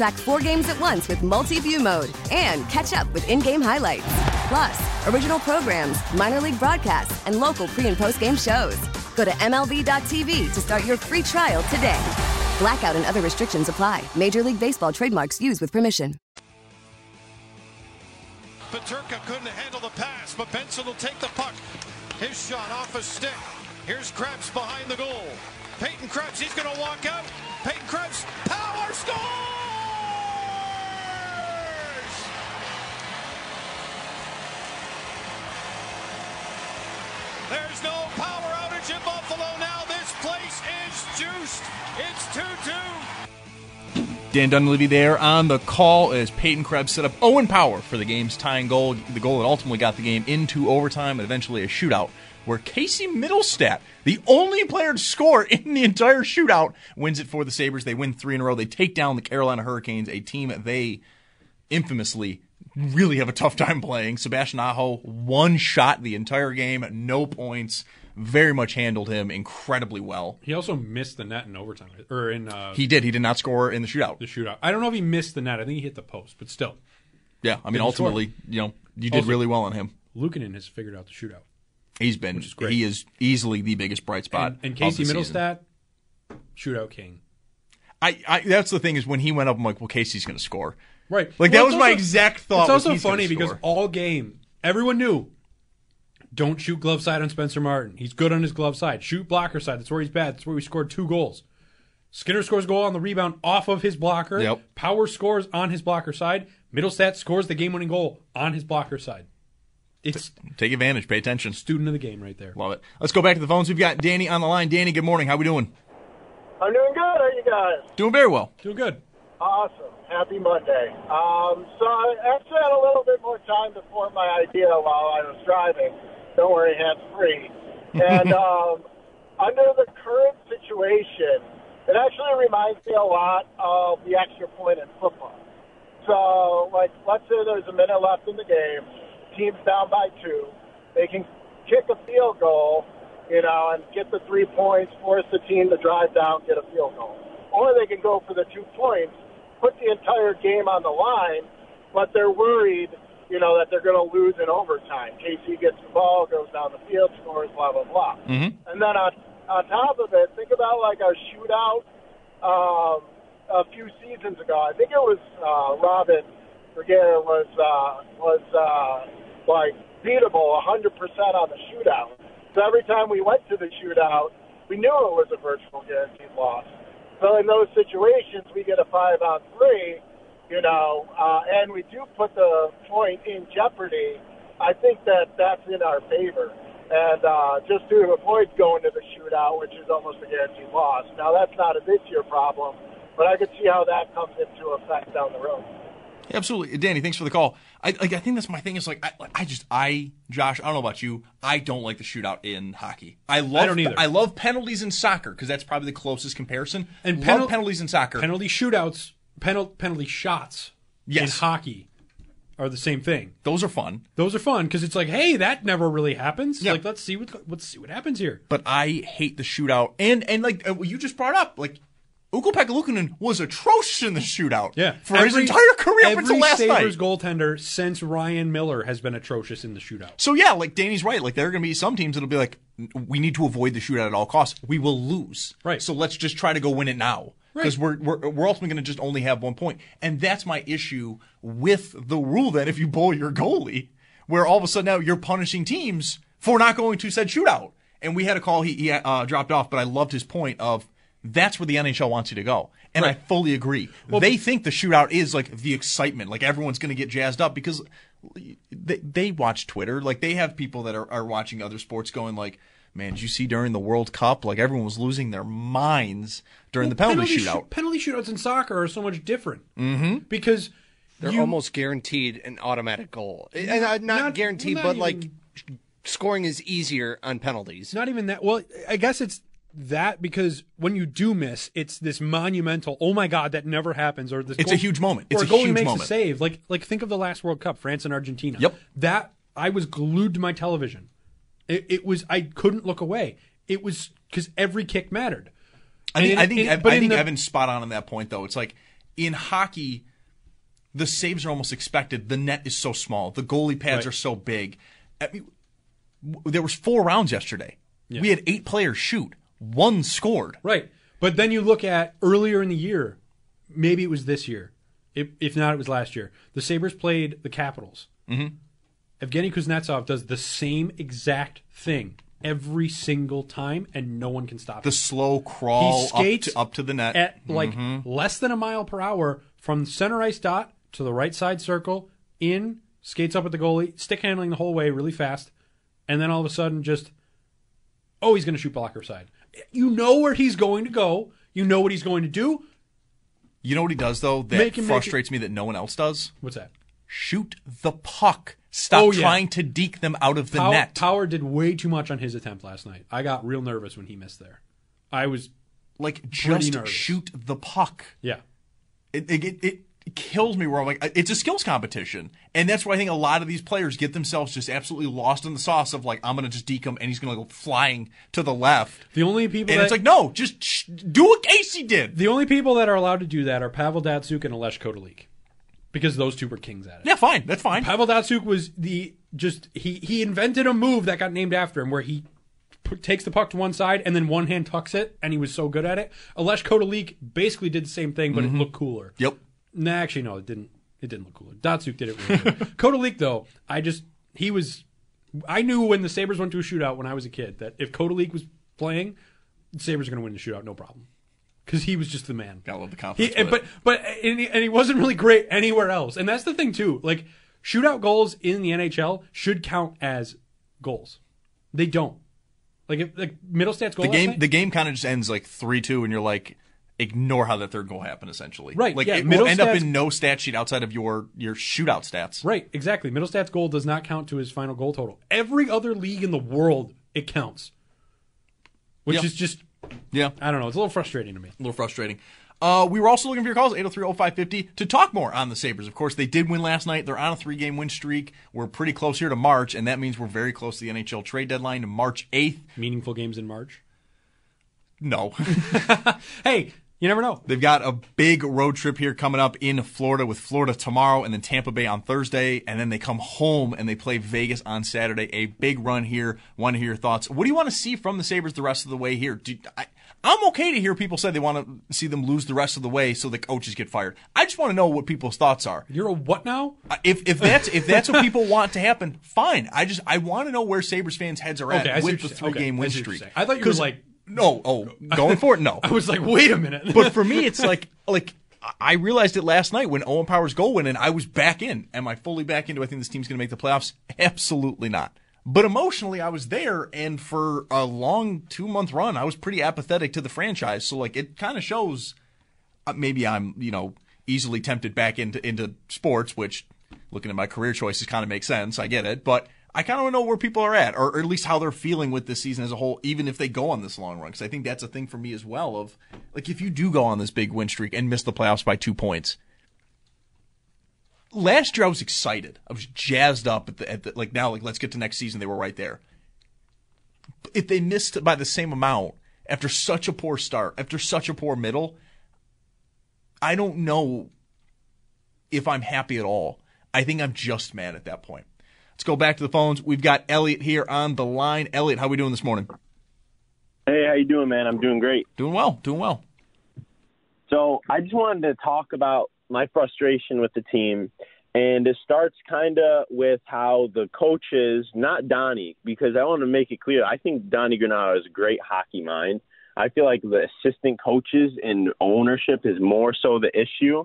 S5: Track four games at once with multi view mode and catch up with in game highlights. Plus, original programs, minor league broadcasts, and local pre and post game shows. Go to MLB.tv to start your free trial today. Blackout and other restrictions apply. Major League Baseball trademarks used with permission.
S6: Peterka couldn't handle the pass, but Benson will take the puck. His shot off a stick. Here's Krebs behind the goal. Peyton Krebs, he's going to walk out. Peyton Krebs, power scores! There's no power outage in Buffalo now. This place is juiced. It's 2 2.
S2: Dan Dunleavy there on the call as Peyton Krebs set up Owen Power for the game's tying goal. The goal that ultimately got the game into overtime and eventually a shootout where Casey Mittelstadt, the only player to score in the entire shootout, wins it for the Sabres. They win three in a row. They take down the Carolina Hurricanes, a team they infamously really have a tough time playing. Sebastian Aho, one shot the entire game, no points. Very much handled him incredibly well.
S3: He also missed the net in overtime or in uh,
S2: He did. He did not score in the shootout.
S3: the shootout. I don't know if he missed the net. I think he hit the post, but still,
S2: Yeah, I mean,
S3: Didn't score.
S2: ultimately, you know, you did
S3: Also-
S2: really well on him.
S3: Luukkonen has figured out the shootout.
S2: He's been, which
S3: is great.
S2: he is easily the biggest bright spot.
S3: And, and Casey
S2: the season.
S3: Mittelstadt, shootout king.
S2: I, I, that's the thing is when he went up, I'm like, well, Casey's going to score.
S3: Right.
S2: Like
S3: Well,
S2: that was
S3: it's
S2: my exact thought.
S3: It's also funny because
S2: score.
S3: all game, everyone knew. Don't shoot glove side on Spencer Martin. He's good on his glove side. Shoot blocker side. That's where he's bad. That's where we scored two goals. Skinner scores a goal on the rebound off of his blocker.
S2: Yep.
S3: Power scores on his blocker side. Mittelstadt scores the game winning goal on his blocker side. It's
S2: take advantage, pay attention.
S3: student of the game right there.
S2: Love it. Let's go back to the phones. We've got Danny on the line. Danny, good morning. How we doing?
S7: I'm doing good. How you guys?
S2: Doing very well.
S3: Doing good.
S7: Awesome. Happy Monday. Um, so I actually had a little bit more time to form my idea while I was driving. Don't worry, hands free. And um, under the current situation, it actually reminds me a lot of the extra point in football. So, like, let's say there's a minute left in the game, team's down by two. They can kick a field goal, you know, and get the three points, force the team to drive down, get a field goal. Or they can go for the two points, put the entire game on the line, but they're worried, you know, that they're going to lose in overtime. KC gets the ball, goes down the field, scores, blah blah blah.
S2: Mm-hmm.
S7: And then on on top of it, think about like our shootout um, a few seasons ago. I think it was uh, Robin Reguera was uh, was uh, like beatable 100% on the shootout. So every time we went to the shootout, we knew it was a virtual guaranteed loss. So in those situations, we get a five on three, you know, uh, and we do put the point in jeopardy. I think that that's in our favor. And uh, just to avoid going to the shootout, which is almost a guaranteed loss. Now, that's not a this year problem, but I could see how that comes into effect down the road.
S2: Absolutely, Danny. Thanks for the call. I like. I think that's my thing. Is like, I, I just, I, Josh. I don't know about you. I don't like the shootout in hockey. I love.
S3: don't either.
S2: I love penalties in soccer because that's probably the closest comparison.
S3: And
S2: love
S3: penal-
S2: penalties in soccer.
S3: Penalty shootouts, penal, penalty shots
S2: Yes.
S3: in hockey are the same thing.
S2: Those are fun.
S3: Those are fun because it's like, hey, that never really happens.
S2: Yeah.
S3: Like, let's see what let's see what happens here.
S2: but I hate the shootout. And and like uh, what you just brought up, like Luukkonen was atrocious in the shootout.
S3: Yeah,
S2: for his entire career up
S3: every
S2: until last
S3: Sabres
S2: night.
S3: goaltender since Ryan Miller has been atrocious in the shootout.
S2: So yeah, like Danny's right. Like there are going to be some teams that'll be like, we need to avoid the shootout at all costs. We will lose.
S3: Right.
S2: So let's just try to go win it now. Because
S3: Right.
S2: we're, we're we're ultimately going to just only have one point. point, and that's my issue with the rule. That if you bowl your goalie, where all of a sudden now you're punishing teams for not going to said shootout. And we had a call he, he uh, dropped off, but I loved his point of that's where the NHL wants you to go, and I fully agree. they think the shootout is like the excitement, like everyone's going to get jazzed up because they, they watch Twitter. Like they have people that are, are watching other sports going like, man, did you see during the World Cup? Like everyone was losing their minds during the penalty,
S3: penalty
S2: shootout.
S3: shoot- penalty shootouts in soccer are so much different mm-hmm. because
S8: They're
S3: you-
S8: almost guaranteed an automatic goal. And, uh, not,
S3: Not-
S8: guaranteed,
S3: not
S8: but like scoring is easier on penalties.
S3: Not even that. Well, I guess it's that because when you do miss, it's this monumental. Oh my God, that never happens. Or this.
S2: It's a huge moment. It's
S3: or
S2: a
S3: goalie
S2: huge
S3: makes
S2: moment.
S3: a save. Like like think of the last World Cup, France and Argentina.
S2: Yep.
S3: That I was glued to my television. It, it was I couldn't look away. It was because every kick mattered.
S2: I think
S3: And
S2: I think
S3: in-
S2: Ev-
S3: but
S2: I think
S3: the-
S2: Evan's spot on on that point though. It's like in hockey, the saves are almost expected. The net is so small. The goalie pads
S3: Right.
S2: are so big. I mean, there was four rounds yesterday.
S3: Yeah.
S2: We had eight players shoot. One scored.
S3: Right. But then you look at earlier in the year, maybe it was this year. If, if not, it was last year. The Sabres played the Capitals. Mm-hmm. Evgeny Kuznetsov does the same exact thing every single time, and no one can stop
S2: The
S3: him.
S2: The slow crawl
S3: He skates
S2: up to, up to the net.
S3: At like
S2: Mm-hmm.
S3: less than a mile per hour from center ice dot to the right side circle, in, skates up at the goalie, stick handling the whole way really fast, and then all of a sudden just, oh, he's going to shoot blocker side. You know where he's going to go. You know what he's going to do.
S2: you know what he does though that
S3: Make him make
S2: frustrates me that no one else does?
S3: What's that?
S2: Shoot the puck. Stop
S3: Oh, yeah.
S2: trying to deke them out of the net.
S3: Power did way too much on his attempt last night. I got real nervous when he missed there. I was,
S2: like just
S3: nervous.
S2: shoot the puck.
S3: yeah.
S2: it, it, it, it kills me where I'm like, it's a skills competition. And that's why I think a lot of these players get themselves just absolutely lost in the sauce of like, I'm going to just deke him and he's going to go flying to the left.
S3: The only people
S2: And
S3: that,
S2: it's like, no, just sh- do what Casey did.
S3: the only people that are allowed to do that are Pavel Datsyuk and Ales Kotalik. Because those two were kings at it.
S2: Yeah, fine. That's fine.
S3: Pavel Datsyuk was the just he he invented a move that got named after him where he put, takes the puck to one side and then one hand tucks it and he was so good at it. Ales Kotalik basically did the same thing but it mm-hmm. looked cooler.
S2: Yep.
S3: Nah, actually no, it didn't. It didn't look cooler. Datsyuk did it really good. Kotalik though, I just he was. I knew when the Sabres went to a shootout when I was a kid that if Kotalik was playing, the Sabres are going to win the shootout, no problem, because he was just the man.
S2: Gotta love the confidence. with
S3: but but and he, and he wasn't really great anywhere else, and that's the thing too. Like shootout goals in the NHL should count as goals. They don't. Like if like Mittelstadt's goal.
S2: the game,
S3: night-
S2: the game kind of just ends like three two, and you're like, ignore how that third goal happened. Essentially,
S3: Right,
S2: Like
S3: yeah,
S2: it will end up in no stat sheet outside of your your shootout stats.
S3: Right, exactly. Mittelstadt's goal does not count to his final goal total. Every other league in the world, it counts. Which
S2: Yeah.
S3: is just,
S2: Yeah,
S3: I don't know, it's a little frustrating to me.
S2: a little frustrating. Uh, we were also looking for your calls, 803-0550, to talk more on the Sabres. Of course, they did win last night. They're on a three-game win streak. We're pretty close here to March, and that means we're very close to the NHL trade deadline, to March 8th.
S3: Meaningful games in March.
S2: No.
S3: Hey, you never know.
S2: They've got a big road trip here coming up in Florida with Florida tomorrow and then Tampa Bay on Thursday. And then they come home and they play Vegas on Saturday. A big run here. Want to hear your thoughts. What do you want to see from the Sabres the rest of the way here? Do, I, I'm okay to hear people say they want to see them lose the rest of the way so the coaches get fired. I just want to know what people's thoughts are.
S3: You're a what now?
S2: Uh, if if that's if that's what people want to happen, fine. I just I want to know where Sabres fans' heads are at
S3: Okay,
S2: with the three game
S3: Okay, I
S2: win
S3: see what you're
S2: streak.
S3: I thought you were like-
S2: no, oh, going for it, no.
S3: I was like, wait a minute.
S2: but for me, it's like like I realized it last night when Owen Power's goal went in. I was back in. Am I fully back into? I think this team's going to make the playoffs. Absolutely not. But emotionally, I was there, and for a long two month run, I was pretty apathetic to the franchise. So like, it kind of shows. Uh, maybe I'm you know easily tempted back into into sports, which looking at my career choices kind of makes sense. I get it, but I kind of know where people are at, or, or at least how they're feeling with this season as a whole, even if they go on this long run. Because I think that's a thing for me as well. Of like, if you do go on this big win streak and miss the playoffs by two points. Last year I was excited. I was jazzed up at the, at the like now like let's get to next season. They were right there. If they missed by the same amount after such a poor start, after such a poor middle, I don't know if I'm happy at all. I think I'm just mad at that point. Let's go back to the phones. We've got Elliot here on the line. Elliot, how are we doing this morning?
S9: Hey, how you doing, man? I'm doing great.
S2: Doing well. Doing well.
S9: So I just wanted to talk about my frustration with the team, and it starts kind of with how the coaches, not Donnie, because I want to make it clear. I think Donnie Granato is a great hockey mind. I feel like the assistant coaches and ownership is more so the issue.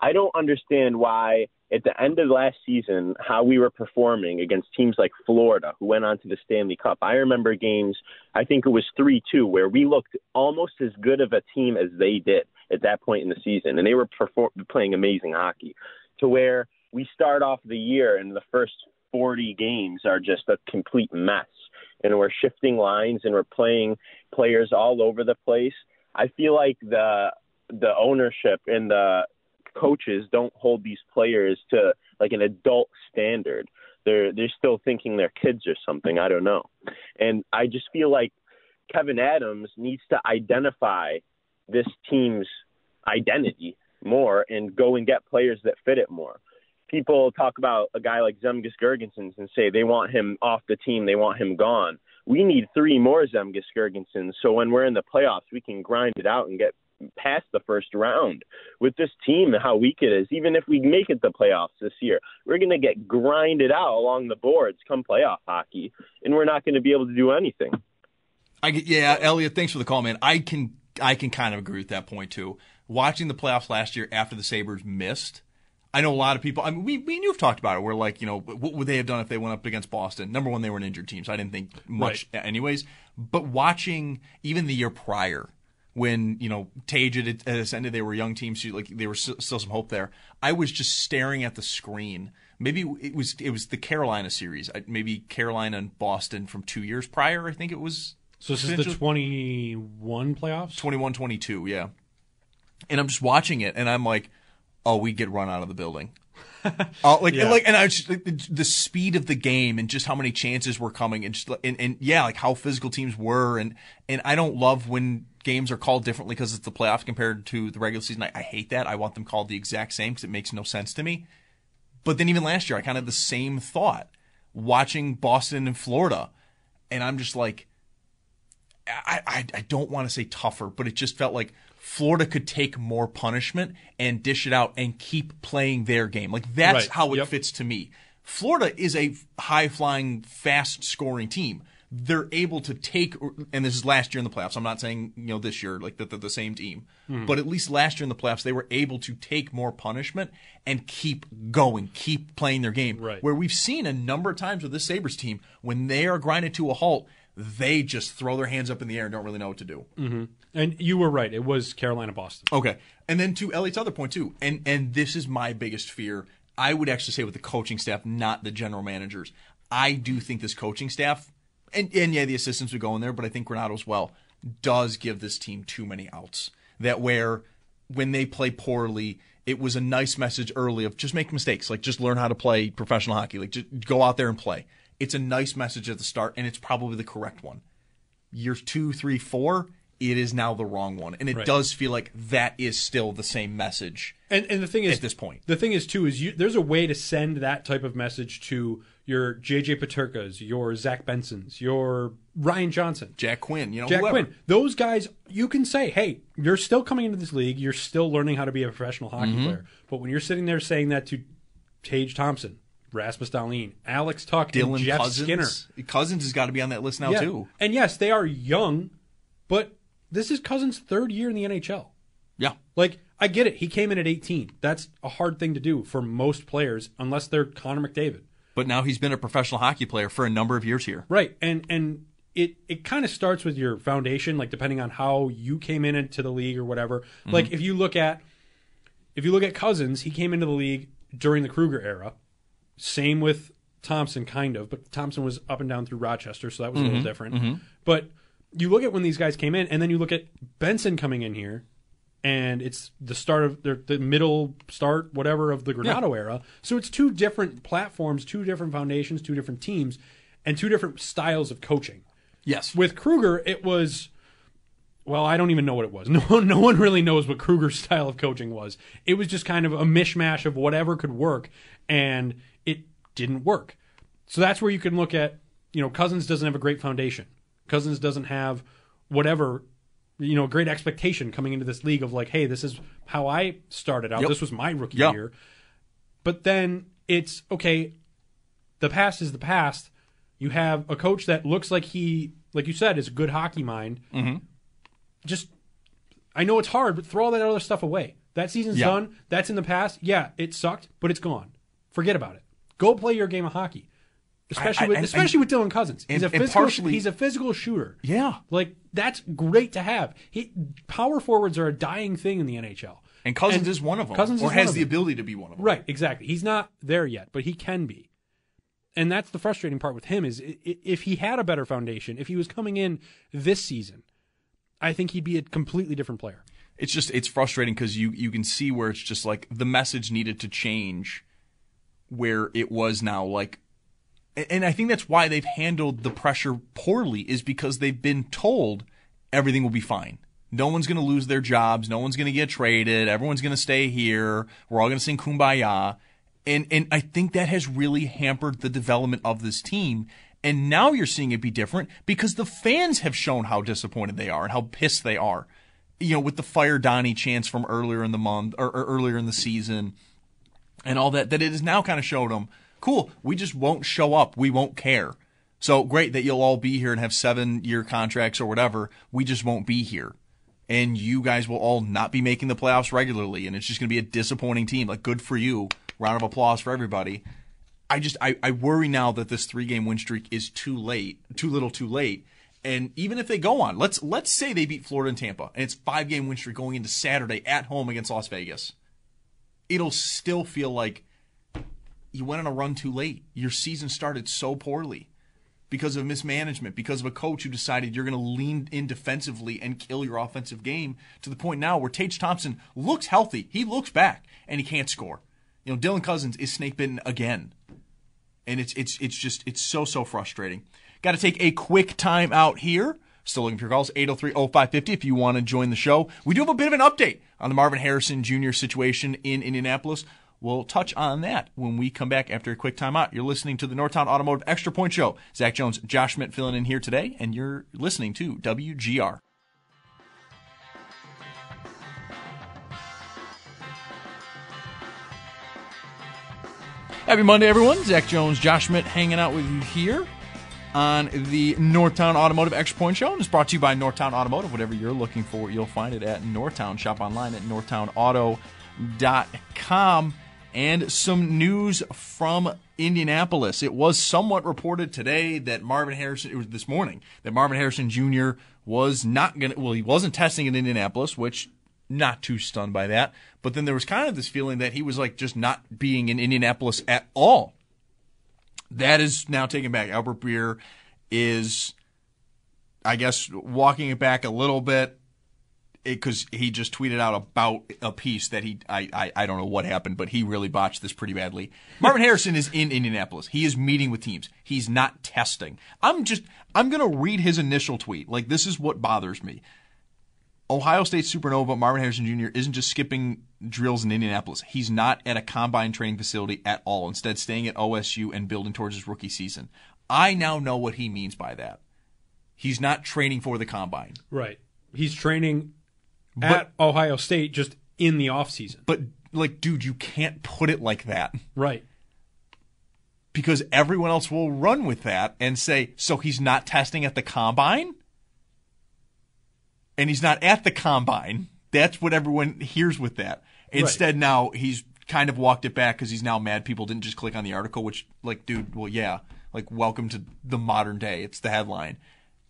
S9: I don't understand why at the end of last season how we were performing against teams like Florida who went on to the Stanley Cup. I remember games I think it was 3-2 where we looked almost as good of a team as they did at that point in the season and they were perform- playing amazing hockey to where we start off the year and the first 40 games are just a complete mess and we're shifting lines and we're playing players all over the place. I feel like the the ownership and the coaches don't hold these players to like an adult standard. They're they're still thinking they're kids or something. I don't know. And I just feel like Kevin Adams needs to identify this team's identity more and go and get players that fit it more. People talk about a guy like Zemgus Girgensons and say they want him off the team, they want him gone. We need three more Zemgus Girgensons so when we're in the playoffs, we can grind it out and get past the first round. With this team and how weak it is, even if we make it to the playoffs this year, we're going to get grinded out along the boards come playoff hockey, and we're not going to be able to do anything.
S2: I get, yeah, Elliot, thanks for the call, man. I can I can kind of agree with that point too. Watching the playoffs last year after the Sabres missed, I know a lot of people. I mean, we we you've talked about it. We're like, you know, what would they have done if they went up against Boston? Number one, they were an injured team, so I didn't think much, anyways. But watching even the year prior, when you know Tage had, had ascended, they were young teams, so like there was still some hope there. I was just staring at the screen. Maybe it was it was the Carolina series, maybe Carolina and Boston from two years prior. I think it was.
S3: So this is the 21 playoffs?
S2: 21 22, yeah. And I'm just watching it and I'm like, oh, we get run out of the building. Oh, like,
S3: Yeah.
S2: like, and I just like, the, the speed of the game and just how many chances were coming and just, and, and yeah, like how physical teams were. And, and I don't love when games are called differently because it's the playoffs compared to the regular season. I, I hate that. I want them called the exact same because it makes no sense to me. But then even last year, I kind of had the same thought watching Boston and Florida. And I'm just like, I, I, I don't want to say tougher, but it just felt like Florida could take more punishment and dish it out and keep playing their game. Like that's
S3: Right.
S2: how it
S3: Yep.
S2: fits to me. Florida is a high flying, fast scoring team. They're able to take, and this is last year in the playoffs. I'm not saying you know this year like that they're the same team,
S3: Hmm.
S2: but at least last year in the playoffs they were able to take more punishment and keep going, keep playing their game.
S3: Right.
S2: Where we've seen a number of times with this Sabres team when they are grinded to a halt, they just throw their hands up in the air and don't really know what to do.
S3: hmm And you were right. It was Carolina Boston.
S2: Okay. And then to Elliot's other point too, and and this is my biggest fear. I would actually say with the coaching staff, not the general managers. I do think this coaching staff, and and yeah, the assistants would go in there, but I think Granato as well does give this team too many outs. That where when they play poorly, it was a nice message early of just make mistakes, like just learn how to play professional hockey, like just go out there and play. It's a nice message at the start, and it's probably the correct one. Year two, three, four, it is now the wrong one, and it
S3: Right.
S2: does feel like that is still the same message.
S3: And and the thing is
S2: at this point,
S3: The thing is too is you, there's a way to send that type of message to your JJ Peterkas, your Zach Bensons, your Ryan Johnson,
S2: Jack Quinn, you know,
S3: Jack
S2: whoever.
S3: Quinn. Those guys, you can say, "Hey, you're still coming into this league. You're still learning how to be a professional hockey
S2: Mhm.
S3: player." But when you're sitting there saying that to Tage Thompson, Rasmus Dahlin, Alex Tuch,
S2: Dylan
S3: Jeff
S2: Cozens,
S3: Skinner,
S2: Cozens has got to be on that list now
S3: Yeah.
S2: too.
S3: And yes, they are young, but this is Cozens' third year in the NHL.
S2: Yeah.
S3: Like, I get it. He came in at 18. That's a hard thing to do for most players, unless they're Connor McDavid.
S2: But now he's been a professional hockey player for a number of years here.
S3: Right. And and it it kind of starts with your foundation, like depending on how you came in into the league or whatever.
S2: Mhm.
S3: Like if you look at if you look at Cozens, he came into the league during the Krueger era. Same with Thompson, kind of, but Thompson was up and down through Rochester, so that was a
S2: Mhm.
S3: little different.
S2: Mhm.
S3: But you look at when these guys came in, and then you look at Benson coming in here, and it's the start of the, the middle start, whatever, of the Granato era. So it's two different platforms, two different foundations, two different teams, and two different styles of coaching.
S2: Yes.
S3: With Krueger, it was. Well, I don't even know what it was. No one, no one really knows what Krueger's style of coaching was. It was just kind of a mishmash of whatever could work, and it didn't work. So that's where you can look at, you know, Cozens doesn't have a great foundation. Cozens doesn't have whatever, you know, great expectation coming into this league of like, hey, this is how I started out.
S2: Yep.
S3: This was my rookie
S2: Yep.
S3: year. But then it's okay, the past is the past. You have a coach that looks like he, like you said, is a good hockey mind.
S2: Mm-hmm.
S3: Just, I know it's hard, but throw all that other stuff away. That season's
S2: Yeah.
S3: done. That's in the past. Yeah, it sucked, but it's gone. Forget about it. Go play your game of hockey. Especially
S2: I-
S3: with
S2: and-
S3: especially with Dylan Cozens. He's
S2: and-
S3: a physical he's a physical shooter.
S2: Yeah.
S3: Like that's great to have. He, power forwards are a dying thing in the NHL.
S2: And Cozens is one of them,
S3: Cozens
S2: or
S3: is
S2: has
S3: one of
S2: the ability to be one of them.
S3: Right, exactly. He's not there yet, but he can be. And that's the frustrating part with him is i- i- if he had a better foundation, if he was coming in this season, I think he'd be a completely different player.
S2: It's just it's frustrating because you you can see where it's just like the message needed to change, where it was now like, and- I think that's why they've handled the pressure poorly is because they've been told everything will be fine. No one's going to lose their jobs. No one's going to get traded. Everyone's going to stay here. We're all going to sing kumbaya. And and I think that has really hampered the development of this team. And now you're seeing it be different because the fans have shown how disappointed they are and how pissed they are. You know, with the fire Donnie chance from earlier in the month or, or earlier in the season and all that, that it has now kind of showed them, cool, we just won't show up. We won't care. So great that you'll all be here and have seven year contracts or whatever. We just won't be here. And you guys will all not be making the playoffs regularly. And it's just going to be a disappointing team. Like, good for you. Round of applause for everybody. I just, I, I worry now that this three game win streak is too late, too little too late. And even if they go on, let's, let's say they beat Florida and Tampa and it's five game win streak going into Saturday at home against Las Vegas. It'll still feel like you went on a run too late. Your season started so poorly because of mismanagement, because of a coach who decided you're going to lean in defensively and kill your offensive game to the point now where Tage Thompson looks healthy. He looks back and he can't score. You know, Dylan Cozens is snake bitten again. And it's it's it's just it's so so frustrating. Got to take a quick time out here. Still looking for your calls 803-0550 if you want to join the show. We do have a bit of an update on the Marvin Harrison Jr. situation in Indianapolis. We'll touch on that when we come back after a quick timeout. You're listening to the Northtown Automotive Extra Point Show. Zach Jones, Josh Schmidt filling in here today, and you're listening to WGR. Happy Monday, everyone. Zach Jones, Josh Schmidt hanging out with you here on the Northtown Automotive Extra Point Show. And it's brought to you by Northtown Automotive. Whatever you're looking for, you'll find it at Northtown. Shop online at northtownauto.com. and some news from Indianapolis. It was somewhat reported today that Marvin Harrison, it was this morning, that Marvin Harrison Jr. was not going to, well, he wasn't testing in Indianapolis, which not too stunned by that. But then there was kind of this feeling that he was like just not being in Indianapolis at all. That is now taken back. Albert Breer is, I guess, walking it back a little bit because he just tweeted out about a piece that he I, I I don't know what happened, but he really botched this pretty badly. Marvin Harrison is in Indianapolis. He is meeting with teams. He's not testing. I'm just I'm gonna read his initial tweet. Like this is what bothers me. Ohio State Supernova Marvin Harrison Jr. isn't just skipping drills in Indianapolis. He's not at a combine training facility at all. Instead, staying at OSU and building towards his rookie season. I now know what he means by that. He's not training for the combine.
S3: Right. He's training at Ohio State just in the off season.
S2: But like, dude, you can't put it like that.
S3: Right.
S2: Because everyone else will run with that and say, so he's not testing at the combine? And he's not at the combine. That's what everyone hears with that. Instead, now he's kind of walked it back because he's now mad people didn't just click on the article, which, like, dude, well, yeah, like, welcome to the modern day. It's the headline.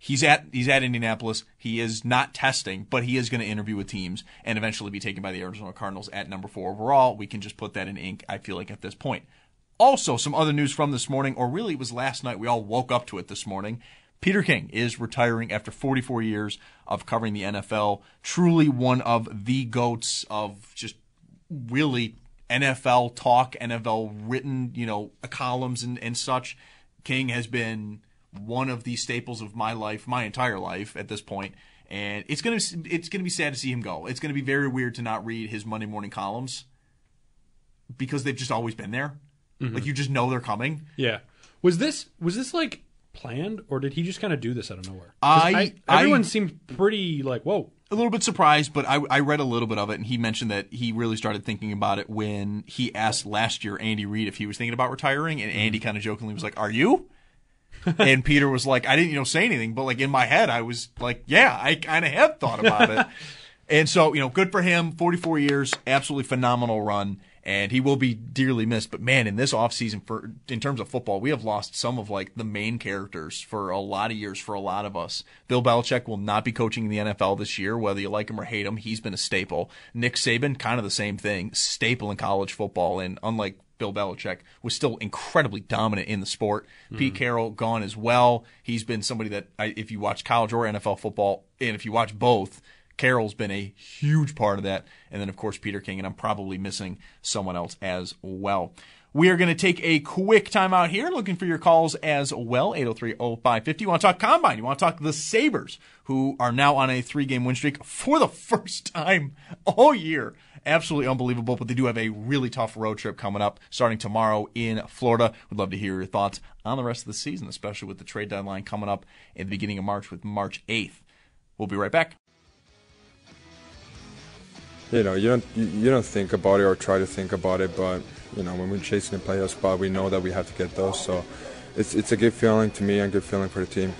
S2: He's at he's at Indianapolis. He is not testing, but he is going to interview with teams and eventually be taken by the Arizona Cardinals at number four overall. We can just put that in ink. I feel like at this point. Also, some other news from this morning, or really it was last night. We all woke up to it this morning. Peter King is retiring after 44 years of covering the NFL. Truly one of the goats of just really NFL talk, NFL written, you know, columns and, and such. King has been one of the staples of my life, my entire life at this point. And it's gonna it's gonna be sad to see him go. It's gonna be very weird to not read his Monday morning columns because they've just always been there.
S3: Mhm.
S2: Like you just know they're coming.
S3: Yeah. Was this was this like planned or did he just kind of do this out of nowhere?
S2: I- I-
S3: everyone seemed pretty like whoa.
S2: a little bit surprised, but I, I read a little bit of it, and he mentioned that he really started thinking about it when he asked last year Andy Reid if he was thinking about retiring, and Andy kind of jokingly was like, "Are you?" And Peter was like, "I didn't, you know, say anything, but like in my head, I was like, yeah, I kind of have thought about it." and so, you know, good for him. Forty-four years, absolutely phenomenal run. And he will be dearly missed. But man, in this offseason for in terms of football, we have lost some of like the main characters for a lot of years for a lot of us. Bill Belichick will not be coaching in the NFL this year, whether you like him or hate him. He's been a staple. Nick Saban, kind of the same thing, staple in college football, and unlike Bill Belichick, was still incredibly dominant in the sport. Pete Carroll gone as well. He's been somebody that, I, if you watch college or NFL football, and if you watch both, Carroll's been a huge part of that. And then, of course, Peter King, and I'm probably missing someone else as well. We are going to take a quick time out here, looking for your calls as well. 803-0550. You want to talk Combine? You want to talk the Sabres, who are now on a three-game win streak for the first time all year. Absolutely unbelievable, but they do have a really tough road trip coming up starting tomorrow in Florida. We'd love to hear your thoughts on the rest of the season, especially with the trade deadline coming up in the beginning of March with March 8th. We'll be right back.
S10: you know, you don't you, don't think about it or try to think about it, but you know, when we're chasing a playoff spot, we know that we have to get those. So it's it's a good feeling to me and good feeling for the team.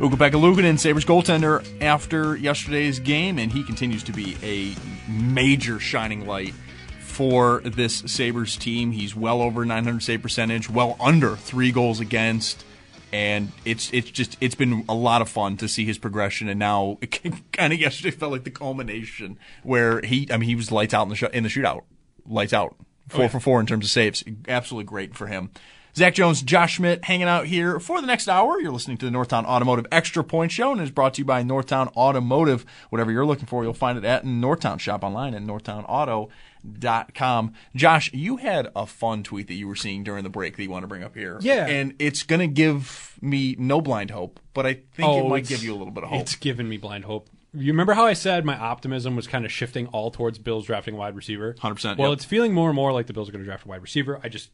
S2: Ukko-Pekka Luukkonen, Sabres goaltender, after yesterday's game, and he continues to be a major shining light for this Sabres team. He's well over 900 save percentage, well under three goals against, and it's it's just it's been a lot of fun to see his progression. And now, it kind of yesterday felt like the culmination where he, I mean, he was lights out in the sh- in the shootout, lights out, oh, four
S3: yeah.
S2: for four in terms of saves. Absolutely great for him. Zach Jones, Josh Schmidt hanging out here for the next hour. You're listening to the Northtown Automotive Extra Point Show and is brought to you by Northtown Automotive. Whatever you're looking for, you'll find it at Northtown. Shop online at northtownauto.com. Josh, you had a fun tweet that you were seeing during the break that you want to bring up here.
S3: Yeah.
S2: And it's going to give me no blind hope, but I think it oh,
S3: might
S2: give you a little bit of hope.
S3: It's given me blind hope. You remember how I said my optimism was kind of shifting all towards Bills drafting a wide receiver?
S2: 100%,
S3: Well,
S2: yep.
S3: it's feeling more and more like the Bills are going to draft a wide receiver. I just,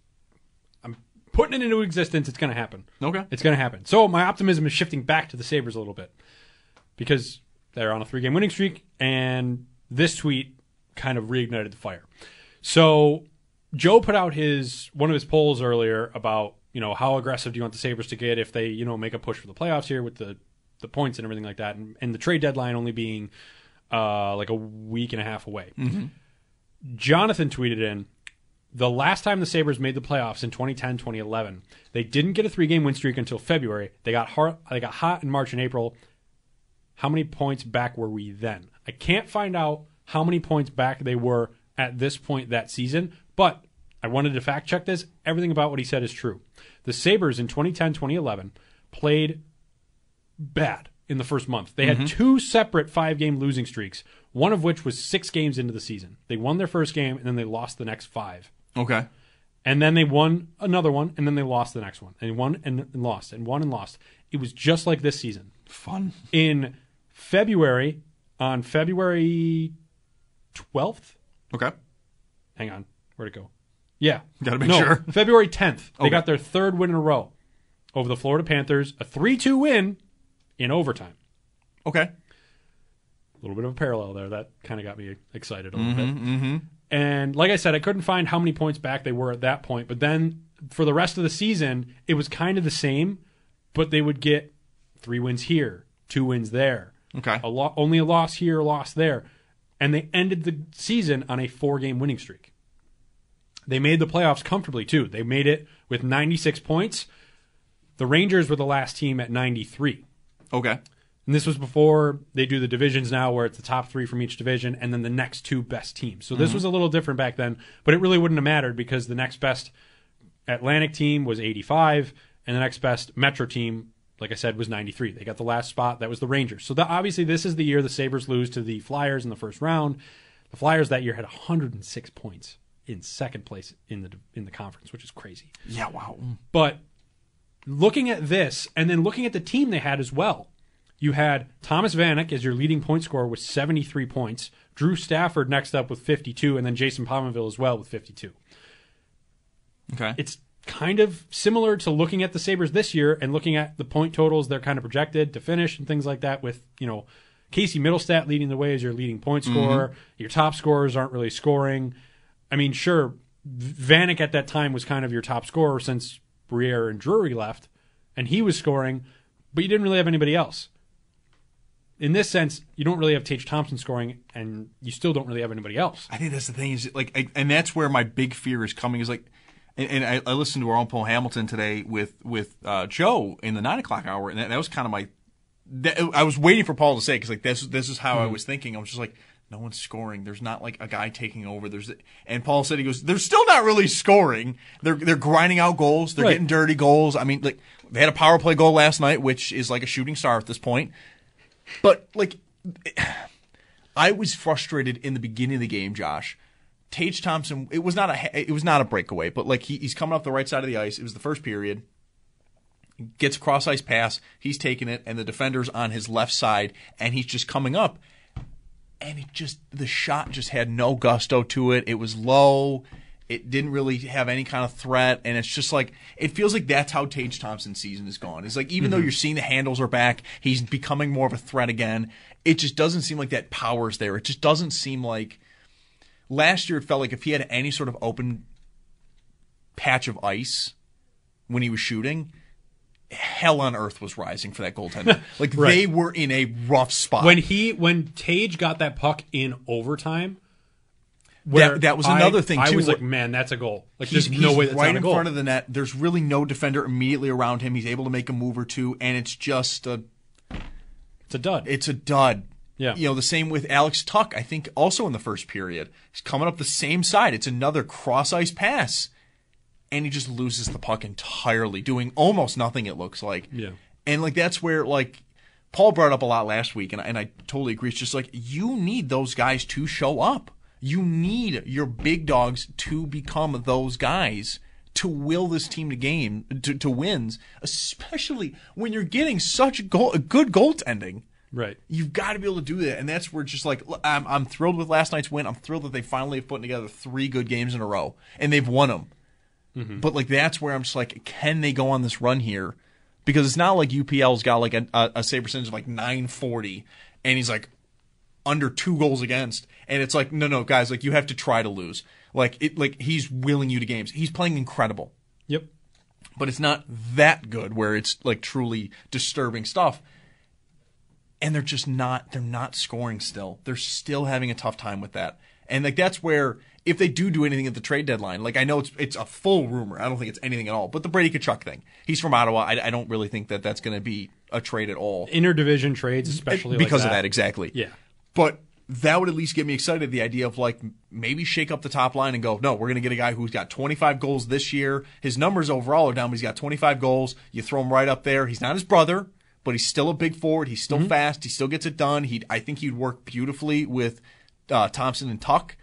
S3: putting it into existence. It's going to happen.
S2: Okay.
S3: It's going to happen. So my optimism is shifting back to the Sabres a little bit because they're on a three game winning streak, and this tweet kind of reignited the fire. So Joe put out his one of his polls earlier about you know how aggressive do you want the Sabres to get if they you know make a push for the playoffs here with the the points and everything like that, and, and the trade deadline only being uh, like a week and a half away.
S2: Mhm.
S3: Jonathan tweeted in the last time the Sabres made the playoffs in 2010 2011, they didn't get a three game win streak until February. They got, hard, they got hot in March and April. How many points back were we then? I can't find out how many points back they were at this point that season, but I wanted to fact check this. Everything about what he said is true. The Sabres in 2010 2011 played bad in the first month. They had mm-hmm. two separate five game losing streaks, one of which was six games into the season. They won their first game and then they lost the next five.
S2: Okay.
S3: And then they won another one and then they lost the next one. And won and, and lost and won and lost. It was just like this season.
S2: Fun.
S3: In February, on February 12th,
S2: Okay.
S3: hang on, where'd it go? Yeah.
S2: Gotta make
S3: no,
S2: sure.
S3: February 10th, they
S2: Okay.
S3: got their third win in a row over the Florida Panthers, a 3 2 win in overtime.
S2: Okay.
S3: A little bit of a parallel there. That kind of got me excited a little
S2: Mm-hmm.
S3: bit.
S2: Mm-hmm.
S3: And like I said, I couldn't find how many points back they were at that point. But then for the rest of the season, it was kind of the same, but they would get three wins here, two wins there.
S2: Okay.
S3: A lo- only a loss here, a loss there. And they ended the season on a four game winning streak. They made the playoffs comfortably, too. They made it with 96 points. The Rangers were the last team at 93.
S2: Okay.
S3: And this was before they do the divisions now, where it's the top three from each division and then the next two best teams. So this
S2: Mhm.
S3: was a little different back then, but it really wouldn't have mattered because the next best Atlantic team was 85, and the next best Metro team, like I said, was 93. They got the last spot. That was the Rangers. So that, obviously, this is the year the Sabres lose to the Flyers in the first round. The Flyers that year had 106 points in second place in the in the conference, which is crazy.
S2: Yeah. Wow.
S3: But looking at this and then looking at the team they had as well, you had Thomas Vanek as your leading point scorer with 73 points, Drew Stafford next up with 52, and then Jason Pominville as well with 52.
S2: Okay.
S3: It's kind of similar to looking at the Sabres this year and looking at the point totals they're kind of projected to finish and things like that with, you know, Casey Mittelstadt leading the way as your leading point mm-hmm. scorer. Your top scorers aren't really scoring. I mean, sure, Vanek at that time was kind of your top scorer since Briere and Drury left, and he was scoring, but you didn't really have anybody else. In this sense, you don't really have Tage Thompson scoring, and you still don't really have anybody else.
S2: I think that's the thing is like, I, and that's where my big fear is coming is like, and, and I, I listened to our own Paul Hamilton today with with uh, Joe in the nine o'clock hour, and that, that was kind of my. That, I was waiting for Paul to say because like this this is how I
S3: Mhm.
S2: was thinking. I was just like, no one's scoring. There's not like a guy taking over. There's and Paul said he goes, they're still not really scoring. They're they're grinding out goals. They're
S3: Right.
S2: getting dirty goals. I mean, like they had a power play goal last night, which is like a shooting star at this point. But like, I was frustrated in the beginning of the game, Josh. Tage Thompson, it was not a it was not a breakaway, but like he, he's coming up the right side of the ice. It was the first period. Gets a cross ice pass, he's taking it, and the defender's on his left side, and he's just coming up, and it just the shot just had no gusto to it. It was low. It didn't really have any kind of threat, and it's just like it feels like that's how Tage Thompson's season is gone. It's like even though
S3: Mhm.
S2: you're seeing the handles are back, he's becoming more of a threat again. It just doesn't seem like that power's there. It just doesn't seem like last year. It felt like if he had any sort of open patch of ice when he was shooting, hell on earth was rising for that goaltender. like
S3: Right.
S2: they were in a rough spot.
S3: When he when Tage got that puck in overtime,
S2: That- that was
S3: I-
S2: another thing,
S3: I was like, man, that's a goal. Like
S2: he's,
S3: there's no
S2: he's
S3: way that's
S2: right in front of the net. There's really no defender immediately around him. He's able to make a move or two, and it's just a.
S3: It's a dud.
S2: It's a dud.
S3: Yeah.
S2: You know the same with Alex Tuch. I think also in the first period, he's coming up the same side. It's another cross ice pass, and he just loses the puck entirely, doing almost nothing. It looks like.
S3: Yeah.
S2: And like that's where like Paul brought up a lot last week, and, and I totally agree. It's just like you need those guys to show up. You need your big dogs to become those guys to will this team to game to, to wins, especially when you're getting such goal, a good goaltending.
S3: Right.
S2: You've got to be able to do that, and that's where just like I'm, I'm thrilled with last night's win. I'm thrilled that they finally have put together three good games in a row, and they've won them.
S3: Mhm.
S2: But like that's where I'm just like, can they go on this run here? Because it's not like UPL's got like a, a, a save percentage of like 940, and he's like under two goals against, and it's like, no, no, guys, like you have to try to lose. Like it, like he's willing you to games. He's playing incredible.
S3: Yep.
S2: But it's not that good where it's like truly disturbing stuff. And they're just not they're not scoring still. They're still having a tough time with that. And like that's where if they do do anything at the trade deadline, like I know it's it's a full rumor. I don't think it's anything at all. But the Brady Tkachuk thing, he's from Ottawa. I, I don't really think that that's going to be a trade at all
S3: Interdivision trades, especially eh,
S2: because
S3: like
S2: of that. Exactly.
S3: Yeah.
S2: But that would at least get me excited. The idea of like maybe shake up the top line and go, no, we're going to get a guy who's got 25 goals this year. His numbers overall are down, but he's got 25 goals. You throw him right up there. He's not his brother, but he's still a big forward. He's still fast. He still gets it done. He, I think he'd work beautifully with uh, Thompson and Tuch.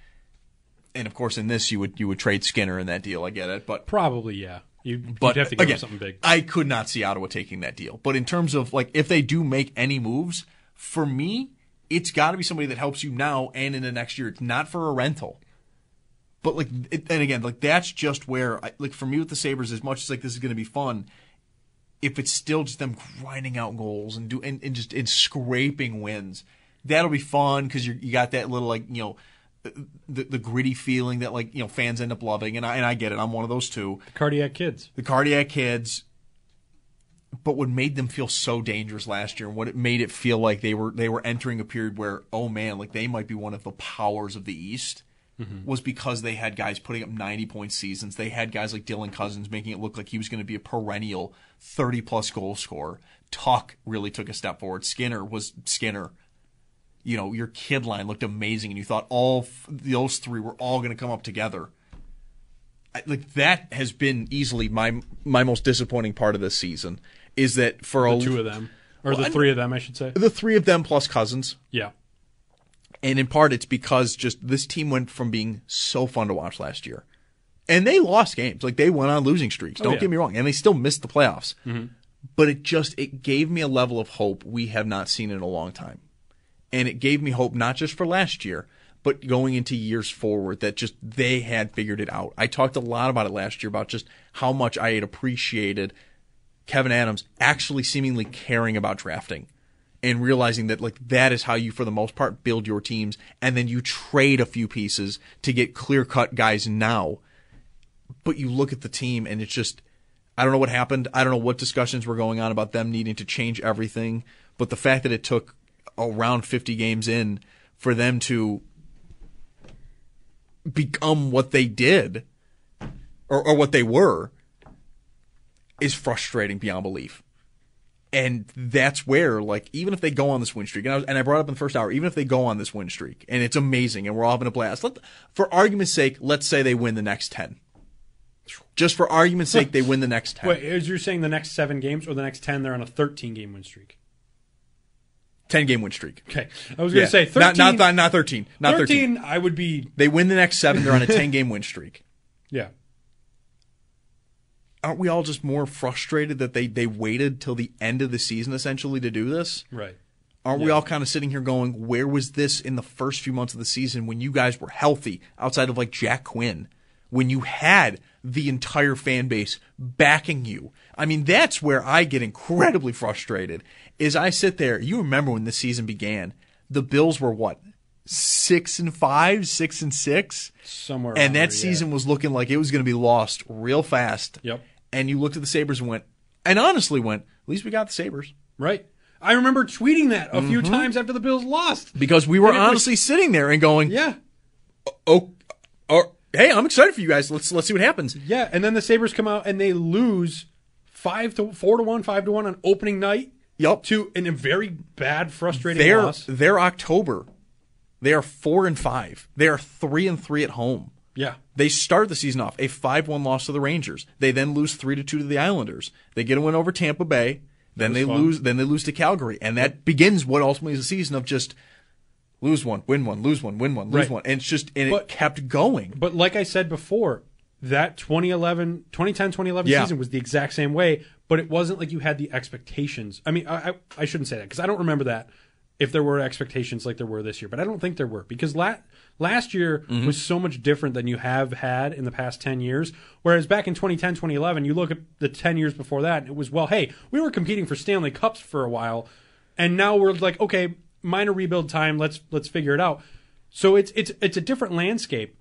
S2: And of course, in this, you would you would trade Skinner in that deal. I get it, but
S3: Probably, yeah. You,
S2: but
S3: have to give
S2: again,
S3: him something big.
S2: I could not see Ottawa taking that deal. But in terms of like if they do make any moves, for me, it's got to be somebody that helps you now and in the next year. It's not for a rental. But like, it, and again, like that's just where, I, like for me with the Sabres, as much as like this is going to be fun, if it's still just them grinding out goals and do and, and just and scraping wins, that'll be fun because you you got that little like you know. The, the gritty feeling that like you know fans end up loving and I and I get it I'm one of those too
S3: Cardiac kids.
S2: the cardiac kids but what made them feel so dangerous last year and what it made it feel like they were they were entering a period where oh man like they might be one of the powers of the east mm-hmm. was because they had guys putting up 90 point seasons. They had guys like dylan Cozens making it look like he was going to be a perennial 30 plus goal scorer. Tuch really took a step forward. Skinner was skinner. You know your kid line looked amazing and you thought all f- those three were all going to come up together. I- like that has been easily my my most disappointing part of this season is that for all
S3: The
S2: a
S3: two of them. Or
S2: Well,
S3: the three of them, I should say.
S2: the three of them plus Cozens
S3: Yeah.
S2: and in part it's because just this team went from being so fun to watch last year and they lost games like they went on losing streaks
S3: Oh,
S2: don't
S3: yeah.
S2: get me wrong and they still missed the playoffs
S3: Mhm.
S2: but it just it gave me a level of hope we have not seen in a long time and it gave me hope not just for last year but going into years forward that just they had figured it out i talked a lot about it last year about just how much i had appreciated kevin adams actually seemingly caring about drafting and realizing that like that is how you for the most part build your teams and then you trade a few pieces to get clear cut guys now but you look at the team and it's just I don't know what happened. I don't know what discussions were going on about them needing to change everything, but the fact that it took around 50 games in for them to become what they did or, or what they were is frustrating beyond belief. And that's where, like, even if they go on this win streak, and I, was, and I brought up in the first hour, even if they go on this win streak, and it's amazing, and we're all having a blast, let, for argument's sake, let's say they win the next 10. Just for argument's sake, they win the next 10.
S3: Wait, is you're saying the next seven games or the next 10 they're on a 13 game win streak?
S2: 10 game win streak.
S3: Okay. I was going to
S2: Yeah.
S3: say 13.
S2: Not, not, not, not 13. Not 13.
S3: 13, I would be.
S2: They win the next seven, they're on a 10 game win streak.
S3: Yeah.
S2: Aren't we all just more frustrated that they, they waited till the end of the season essentially to do this?
S3: Right.
S2: Aren't we all kind of sitting here going, where was this in the first few months of the season when you guys were healthy outside of like Jack Quinn? When you had the entire fan base backing you. I mean, that's where I get incredibly frustrated. Is I sit there, you remember when the season began, the Bills were what? Six and five, six and six?
S3: Somewhere
S2: And that
S3: there, yeah.
S2: season was looking like it was going to be lost real fast.
S3: Yep.
S2: And you looked at the Sabres and went, and honestly went, at least we got the Sabres.
S3: Right. I remember tweeting that a few
S2: Mhm.
S3: times after the Bills lost.
S2: Because we were
S3: it was-
S2: honestly sitting there and going,
S3: Yeah.
S2: oh, oh, hey, I'm excited for you guys. Let's let's see what happens.
S3: Yeah, and then the Sabres come out and they lose five to four to one, five to one on opening night.
S2: Yep.
S3: To in a very bad, frustrating
S2: They're
S3: loss.
S2: they're October. They are four and five. They are three and three at home.
S3: Yeah.
S2: They start the season off a five-one loss to the Rangers. They then lose three to two to the Islanders. They get a win over Tampa Bay. Then they
S3: fun.
S2: lose. Then they lose to Calgary, and that begins what ultimately is a season of just lose one, win one, lose one, win one, lose
S3: Right.
S2: one, and it's just and
S3: But-
S2: it kept going.
S3: But like I said before, that 2011, 2010, 2011
S2: Yeah.
S3: season was the exact same way, but it wasn't like you had the expectations. I mean, I, I, I shouldn't say that because I don't remember that if there were expectations like there were this year, but I don't think there were because la- last year
S2: Mm-hmm.
S3: was so much different than you have had in the past 10 years. Whereas back in 2010, 2011, you look at the 10 years before that, and it was, well, hey, we were competing for Stanley Cups for a while, and now we're like, okay, minor rebuild time, let's let's figure it out. So it's it's it's a different landscape.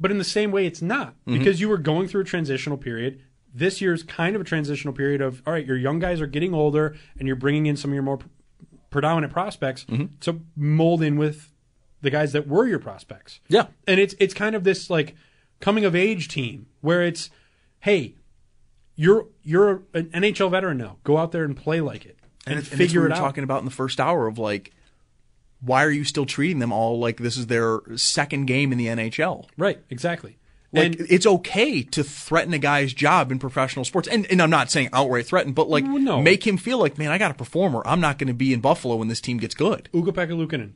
S3: But in the same way, it's not
S2: Mhm.
S3: because you were going through a transitional period. This year's kind of a transitional period of all right, your young guys are getting older, and you're bringing in some of your more predominant prospects
S2: Mhm.
S3: to mold in with the guys that were your prospects.
S2: Yeah.
S3: And it's it's kind of this like coming of age team where it's hey, you're you're an NHL veteran now. Go out there and play like it and,
S2: and, it's, and
S3: figure
S2: that's what we
S3: it out.
S2: talking about in the first hour of like, why are you still treating them all like this is their second game in the NHL?
S3: Right, exactly.
S2: Like
S3: and
S2: it's okay to threaten a guy's job in professional sports, and and I'm not saying outright threaten, but like
S3: No.
S2: make him feel like, man, I got a performer. I'm not going to be in Buffalo when this team gets good.
S3: Ukko-Pekka Luukkonen,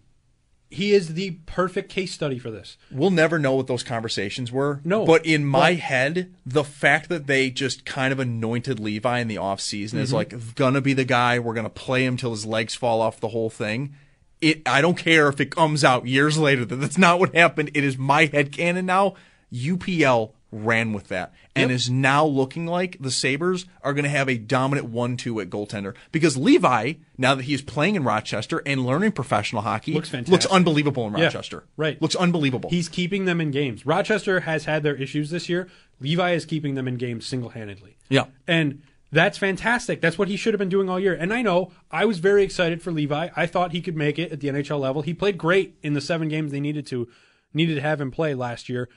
S3: he is the perfect case study for this.
S2: We'll never know what those conversations were.
S3: No,
S2: But in my
S3: but-
S2: head, the fact that they just kind of anointed Levi in the offseason as
S3: Mhm.
S2: like gonna be the guy, we're gonna play him till his legs fall off the whole thing. It I don't care if it comes out years later that that's not what happened. It is my head canon now. UPL ran with that and
S3: Yep.
S2: is now looking like the Sabres are going to have a dominant 1-2 at goaltender because Levi now that he's playing in Rochester and learning professional hockey
S3: Looks fantastic.
S2: looks unbelievable in
S3: Yeah,
S2: Rochester.
S3: right.
S2: Looks unbelievable.
S3: He's keeping them in games. Rochester has had their issues this year. Levi is keeping them in games single handedly.
S2: Yeah.
S3: And that's fantastic. That's what he should have been doing all year. And I know I was very excited for Levi. I thought he could make it at the NHL level. He played great in the seven games they needed to needed to have him play last year.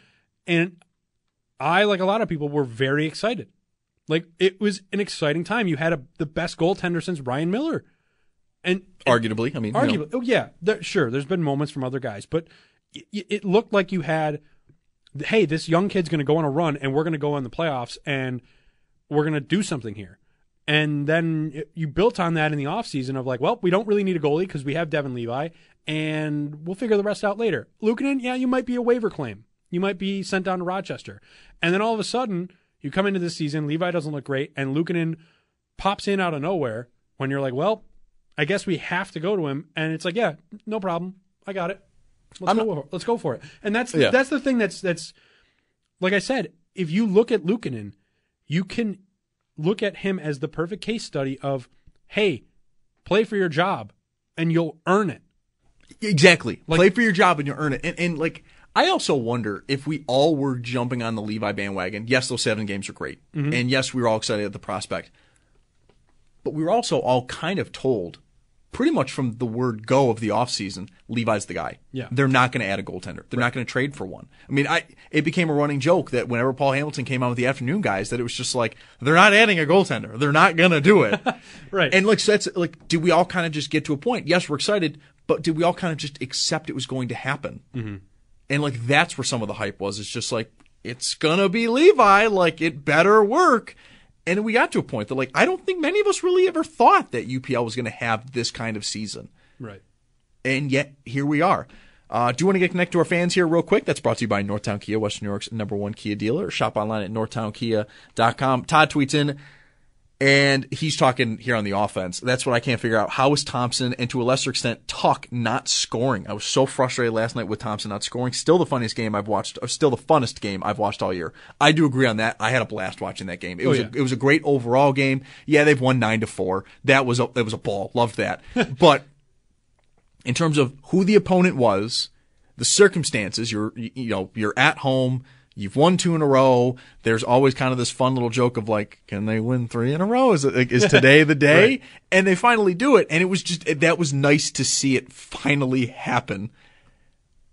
S3: And I, like a lot of people, were very excited. Like it was an exciting time. You had a, the best goaltender since Ryan Miller. And
S2: Arguably, I mean,
S3: arguably, oh yeah, there, sure. There's been moments from other guys, but it, it looked like you had, hey, this young kid's going to go on a run, and we're going to go in the playoffs, and we're going to do something here. And then it- you built on that in the offseason of like, well, we don't really need a goalie because we have Devin Levi, and we'll figure the rest out later. Luukkonen, yeah, you might be a waiver claim. You might be sent down to Rochester. And then all of a sudden, you come into this season, Levi doesn't look great, and Luukkonen pops in out of nowhere when you're like, well, I guess we have to go to him. And it's like, yeah, no problem. I got it. Let's go. for, let's go for it. And that's
S2: Yeah.
S3: that's the thing that's that's like I said. If you look at Luukkonen, you can look at him as the perfect case study of, hey, play for your job, and you'll earn it.
S2: Exactly. Play for your job and you'll earn it. And, and like, I also wonder if we all were jumping on the Levi bandwagon. Yes, those seven games are great.
S3: Mhm.
S2: And yes, we were all excited at the prospect. But we were also all kind of told, pretty much from the word go of the offseason, Levi's the guy.
S3: Yeah.
S2: They're not going to add a goaltender. They're not going to trade for one. I mean, I it became a running joke that whenever Paul Hamilton came out with the afternoon guys, that it was just like, they're not adding a goaltender. They're not going to do it.
S3: Right.
S2: And like, so that's like, did we all kind of just get to a point? Yes, we're excited, but did we all kind of just accept it was going to happen?
S3: Mm-hmm.
S2: And like, that's where some of the hype was. It's just like, it's gonna be Levi. Like, it better work. And we got to a point that like, I don't think many of us really ever thought that UPL was to have this kind of season.
S3: Right.
S2: And yet, here we are. Uh, do you want to get connected to our fans here real quick? That's brought to you by Northtown Kia, Western New York's number one Kia dealer. Shop online at northtownkia.com. Todd tweets in, and he's talking here on the offense. That's what I can't figure out. How is Thompson and to a lesser extent Tuch not scoring? I was so frustrated last night with Thompson not scoring. Still the funniest game I've watched, still the funnest game I've watched all year. I do agree on that. I had a blast watching that game. It
S3: Oh,
S2: was
S3: yeah.
S2: a, it was a great overall game. Yeah, they've won nine to four. That was a it was a ball. Loved that. but in terms of who the opponent was, the circumstances, you're you know, you're at home, you've won two in a row. There's always kind of this fun little joke of like, can they win three in a row? Is it, like, is today the day?
S3: Right.
S2: And they finally do it, and it was just that was nice to see it finally happen.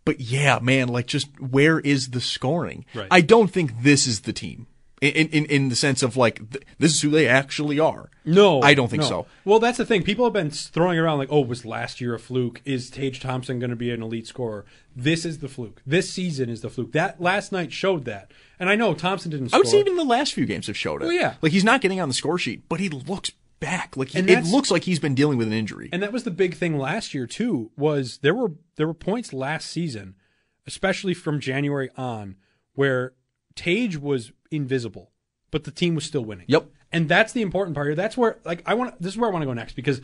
S2: But yeah, man, like just where is the scoring?
S3: Right.
S2: I don't think this is the team. In, in in the sense of like th- this is who they actually are.
S3: No,
S2: I don't think
S3: no.
S2: so.
S3: Well, that's the thing. People have been throwing around like, "Oh, was last year a fluke? Is Tage Thompson going to be an elite scorer?" This is the fluke. This season is the fluke. That last night showed that. And I know Thompson didn't.
S2: I would say even the last few games have showed it.
S3: Oh, yeah.
S2: like he's not getting on the score sheet, but he looks back. Like he, it looks like he's been dealing with an injury.
S3: And that was the big thing last year too. Was there were there were points last season, especially from January on, where Tage was invisible, but the team was still winning.
S2: Yep.
S3: And that's the important part here. That's where like I want. This is where I want to go next because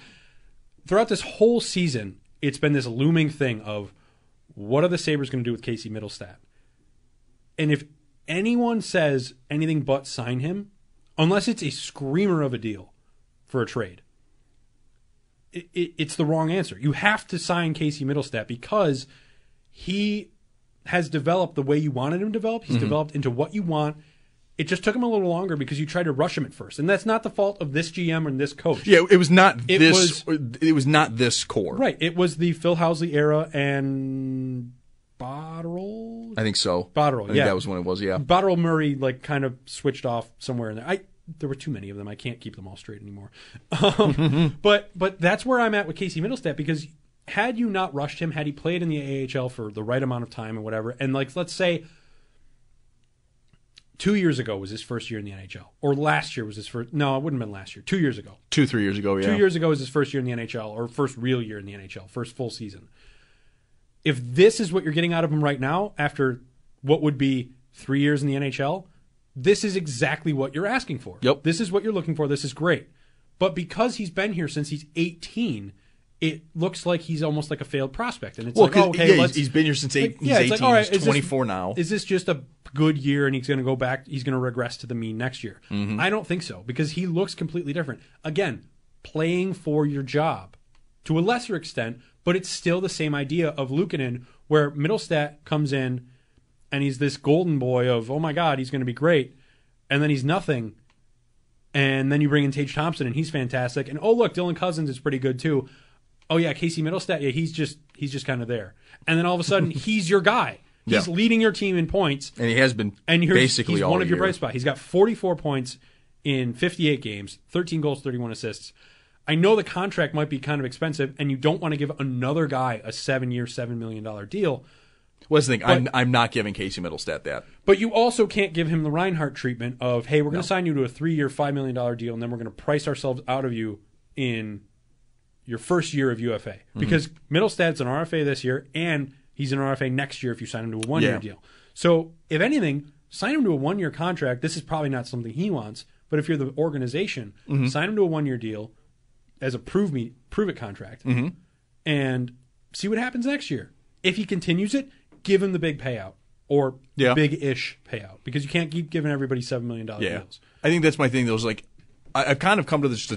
S3: throughout this whole season, it's been this looming thing of what are the Sabres going to do with Casey Mittelstadt? And if anyone says anything but sign him, unless it's a screamer of a deal for a trade, it, it, it's the wrong answer. You have to sign Casey Mittelstadt because he has developed the way you wanted him to develop. He's
S2: Mhm.
S3: developed into what you want, It just took him a little longer because you tried to rush him at first, and that's not the fault of this GM and this coach.
S2: Yeah, it was not
S3: It
S2: this. it was not this core.
S3: Right. It was the Phil Housley era and Botterill.
S2: I think so.
S3: Botterill,
S2: I think
S3: yeah.
S2: that was when it was. Yeah.
S3: Botterill Murray like kind of switched off somewhere in there. I there were too many of them. I can't keep them all straight anymore. Um, but but that's where I'm at with Casey Mittelstadt because had you not rushed him, had he played in the AHL for the right amount of time and whatever, and like let's say two years ago was his first year in the NHL, or last year was his first. No, it wouldn't have been last year. Two years ago.
S2: Two three years ago. Yeah.
S3: Two years ago was his first year in the NHL, or first real year in the NHL, first full season. If this is what you're getting out of him right now, after what would be three years in the NHL, this is exactly what you're asking for.
S2: Yep.
S3: This is what you're looking for. This is great. But because he's been here since he's 18, it looks like he's almost like a failed prospect. And it's
S2: Well,
S3: like, oh, okay,
S2: yeah, he's been here since eight- he's
S3: it's
S2: 18,
S3: all right,
S2: he's
S3: is this-
S2: 24 now.
S3: Is this just a good year and he's going to go back? He's going to regress to the mean next year?
S2: Mhm.
S3: I don't think so because he looks completely different. Again, playing for your job to a lesser extent, but it's still the same idea of Luukkonen, where Mittelstadt comes in and he's this golden boy of oh my god, he's going to be great, and then he's nothing. And then you bring in Tage Thompson, and he's fantastic. And oh look, Dylan Cozens is pretty good too. Oh yeah, Casey Mittelstadt, yeah, he's just he's just kind of there. And then all of a sudden, he's your guy. He's
S2: Yeah.
S3: leading your team in points,
S2: And he has been
S3: and here's,
S2: basically
S3: he's
S2: all
S3: one of your
S2: year.
S3: bright spots. He's got 44 points in 58 games, 13 goals, 31 assists. I know the contract might be kind of expensive, and you don't want to give another guy a seven-year, seven million dollar deal.
S2: What's the thing?
S3: But-
S2: I'm I'm not giving Casey Mittelstadt that.
S3: But you also can't give him the Reinhart treatment of, hey, we're going
S2: No.
S3: to sign you to a three-year, five million dollar deal, and then we're going to price ourselves out of you in your first year of UFA
S2: Mm-hmm.
S3: because Mittelstadt's an RFA this year, and he's an RFA next year if you sign him to a one-year
S2: Yeah.
S3: deal. So if anything, sign him to a one-year contract. This is probably not something he wants, but if you're the organization,
S2: Mhm.
S3: sign him to a one-year deal as a prove me prove it contract,
S2: Mhm.
S3: and see what happens next year. If he continues it, give him the big payout or
S2: Yeah.
S3: big-ish payout because you can't keep giving everybody seven million dollar
S2: Yeah,
S3: deals.
S2: I think that's my thing. Though, is like I, I've kind of come to this.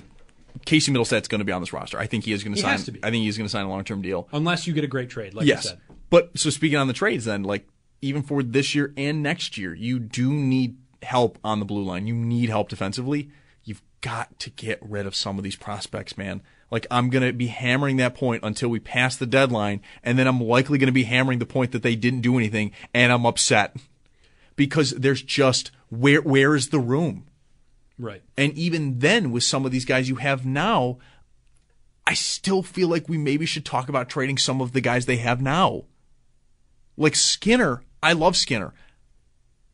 S2: Casey Mittelstadt's going to be on this roster. I think he is going to sign.
S3: has to be.
S2: I think he's going to sign a long term deal.
S3: Unless you get a great trade, like
S2: yes,
S3: you said.
S2: but so speaking on the trades, then like even for this year and next year, you do need help on the blue line. You need help defensively. You've got to get rid of some of these prospects, man. Like I'm going to be hammering that point until we pass the deadline, and then I'm likely going to be hammering the point that they didn't do anything, and I'm upset because there's just where where is the room?
S3: Right.
S2: And even then, with some of these guys you have now, I still feel like we maybe should talk about trading some of the guys they have now. Like Skinner, I love Skinner.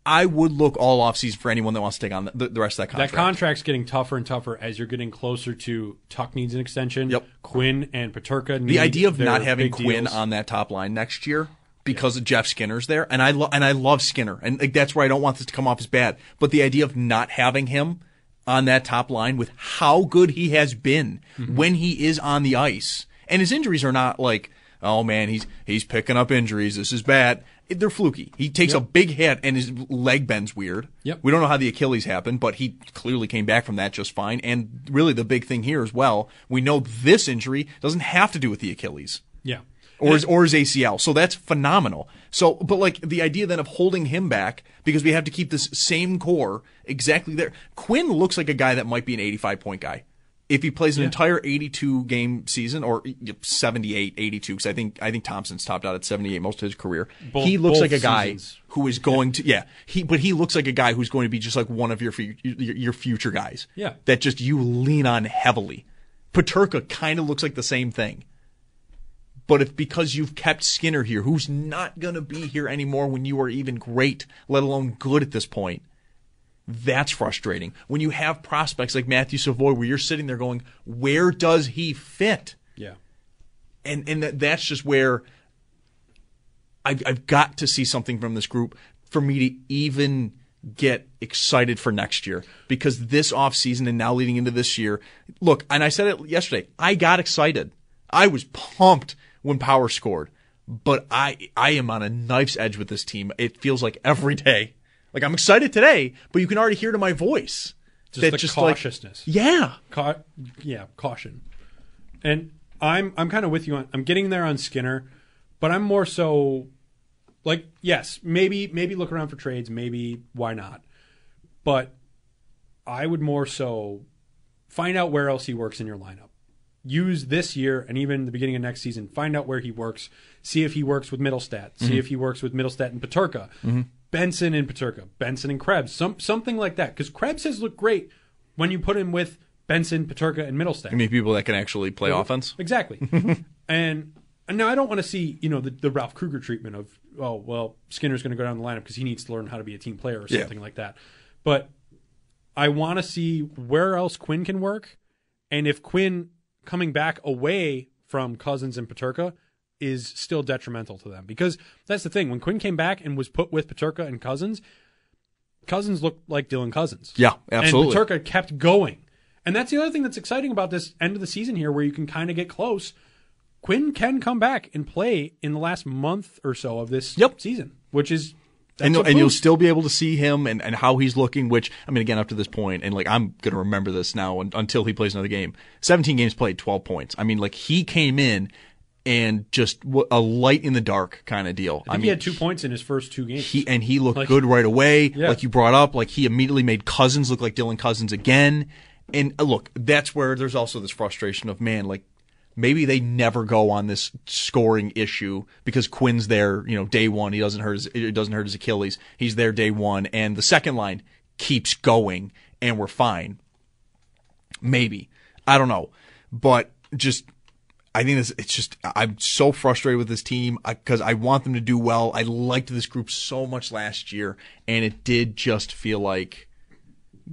S2: I would look all offseason for anyone that wants to take on the, the rest of that contract.
S3: That contract's getting tougher and tougher as you're getting closer to Tuch needs an extension. Yep. Quinn and Peterka need
S2: the idea of not having Quinn
S3: deals.
S2: on that top line next year because of Jeff Skinner's there, and I lo- and I love Skinner, and like, that's where I don't want this to come off as bad. But the idea of not having him on that top line with how good he has been
S3: Mm-hmm.
S2: when he is on the ice, and his injuries are not like, oh man, he's he's picking up injuries. This is bad. They're fluky. He takes a big hit and his leg bends weird.
S3: Yep.
S2: We don't know how the Achilles happened, but he clearly came back from that just fine. And really, the big thing here as well, we know this injury doesn't have to do with the Achilles
S3: Yeah.
S2: or his or his ACL. So that's phenomenal. So, but like the idea then of holding him back because we have to keep this same core exactly there. Quinn looks like a guy that might be an 85 point guy. If he plays an entire 82 game season or 78, 82, because I think I think Thompson's topped out at 78 most of his career.
S3: Both-
S2: he looks like a guy
S3: seasons.
S2: who is going to yeah. He but he looks like a guy who's going to be just like one of your your, your future guys.
S3: Yeah.
S2: that just you lean on heavily. Peterka kind of looks like the same thing. But if because you've kept Skinner here, who's not going to be here anymore when you are even great, let alone good at this point, that's frustrating. When you have prospects like Matthew Savoie, where you're sitting there going, where does he fit?
S3: Yeah.
S2: And and that, that's just where I've, I've got to see something from this group for me to even get excited for next year because this offseason and now leading into this year look and i said it yesterday i got excited i was pumped when power scored but i i am on a knife's edge with this team it feels like every day like i'm excited today but you can already hear to my voice
S3: Just
S2: that
S3: the
S2: just like-
S3: cautiousness.
S2: yeah
S3: Ca- yeah, caution. And I'm I'm kind of with you on I'm getting there on Skinner, but I'm more so like yes, maybe maybe look around for trades, maybe why not. but I would more so find out where else he works in your lineup. Use this year and even the beginning of next season, find out where he works. See if he works with Mittelstadt. See
S2: Mhm.
S3: if he works with Mittelstadt and Peterka.
S2: Mhm.
S3: Benson and Peterka. Benson and Krebs. Some something like that. Because Krebs has looked great when you put him with Benson, Peterka, and Mittelstadt.
S2: I mean, people that can actually play
S3: Yeah,
S2: offense.
S3: Exactly. and, and now I don't want to see, you know, the, the Ralph Krueger treatment of, oh, well, Skinner's going to go down the lineup because he needs to learn how to be a team player or
S2: Yeah.
S3: something like that. But I want to see where else Quinn can work. And if Quinn coming back away from Cozens and Peterka is still detrimental to them. Because that's the thing. When Quinn came back and was put with Peterka and Cozens, Cozens looked like Dylan Cozens.
S2: Yeah, absolutely.
S3: And Peterka kept going. And that's the other thing that's exciting about this end of the season here, where you can kind of get close. Quinn can come back and play in the last month or so of this yep. season, which is that's
S2: you'll- and you'll still be able to see him and, and how he's looking. Which I mean, again, up to this point, and like I'm gonna remember this now until he plays another game. 17 games played, 12 points. I mean, like he came in and just w- a light in the dark kind of deal.
S3: I think he had two points in his first two games.
S2: He and he looked
S3: Like-
S2: good right away.
S3: Yeah.
S2: Like you brought up, like he immediately made Cozens look like Dylan Cozens again. And uh, look, that's where there's also this frustration of man, like maybe they never go on this scoring issue because Quinn's there, you know, day one. He doesn't hurt his it doesn't hurt his Achilles. He's there day one, and the second line keeps going, and we're fine. Maybe I don't know, but just I think this, it's just I'm so frustrated with this team uh, because I, want them to do well. I liked this group so much last year, and it did just feel like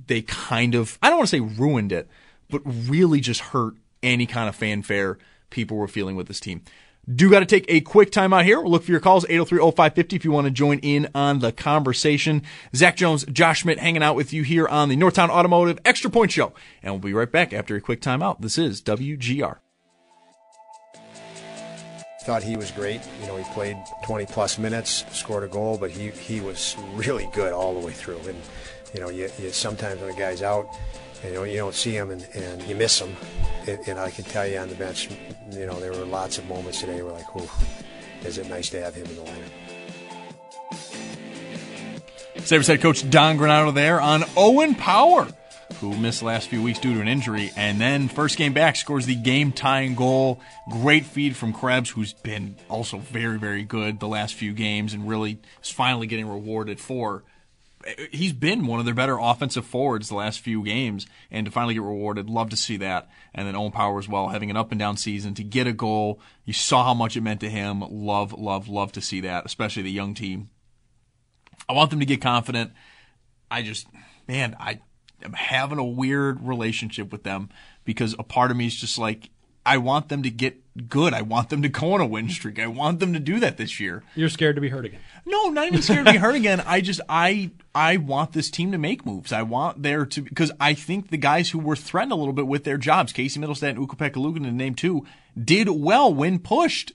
S2: they kind of I don't want to say ruined it, but really just hurt any kind of fanfare people were feeling with this team. Do got to take a quick time out here. We'll look for your calls 803-0550 if you want to join in on the conversation. Zach Jones, Josh Schmidt hanging out with you here on the Northtown Automotive Extra Point Show. And we'll be right back after a quick time out. This is WGR.
S11: Thought he was great. You know, he played 20 plus minutes, scored a goal, but he, he was really good all the way through. And, you know, you, you sometimes when a guy's out, you know, you don't see him and, and you miss him. And, and I can tell you on the bench, you know, there were lots of moments today where like, oh, is it nice to have him in the lineup.
S2: Sabres head coach Don Granato there on Owen Power, who missed the last few weeks due to an injury, and then first game back scores the game tying goal. Great feed from Krebs, who's been also very, very good the last few games and really is finally getting rewarded for. He's been one of their better offensive forwards the last few games, and to finally get rewarded, love to see that. And then Owen Power as well, having an up and down season to get a goal. You saw how much it meant to him. Love, love, love to see that, especially the young team I want them to get confident. I just, man, I am having a weird relationship with them because a part of me is just like, I want them to get good. I want them to go on a win streak. I want them to do that this year.
S3: You're scared to be hurt again.
S2: No, not even scared to be hurt again. I just, I, I want this team to make moves. I want there to, because I think the guys who were threatened a little bit with their jobs, Casey Mittelstadt and Ukko-Pekka Luukkonen to name two, did well when pushed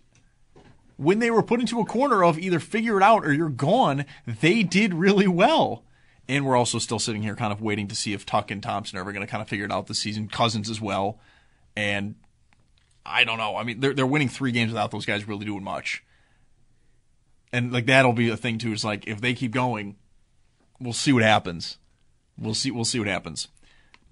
S2: when they were put into a corner of either figure it out or you're gone, they did really well. And we're also still sitting here kind of waiting to see if Tuch and Thompson are ever going to kind of figure it out this season. Cozens as well. And I don't know. I mean, they're, they're winning three games without those guys really doing much. And like that'll be a thing too. Is like if they keep going, we'll see what happens. We'll see. We'll see what happens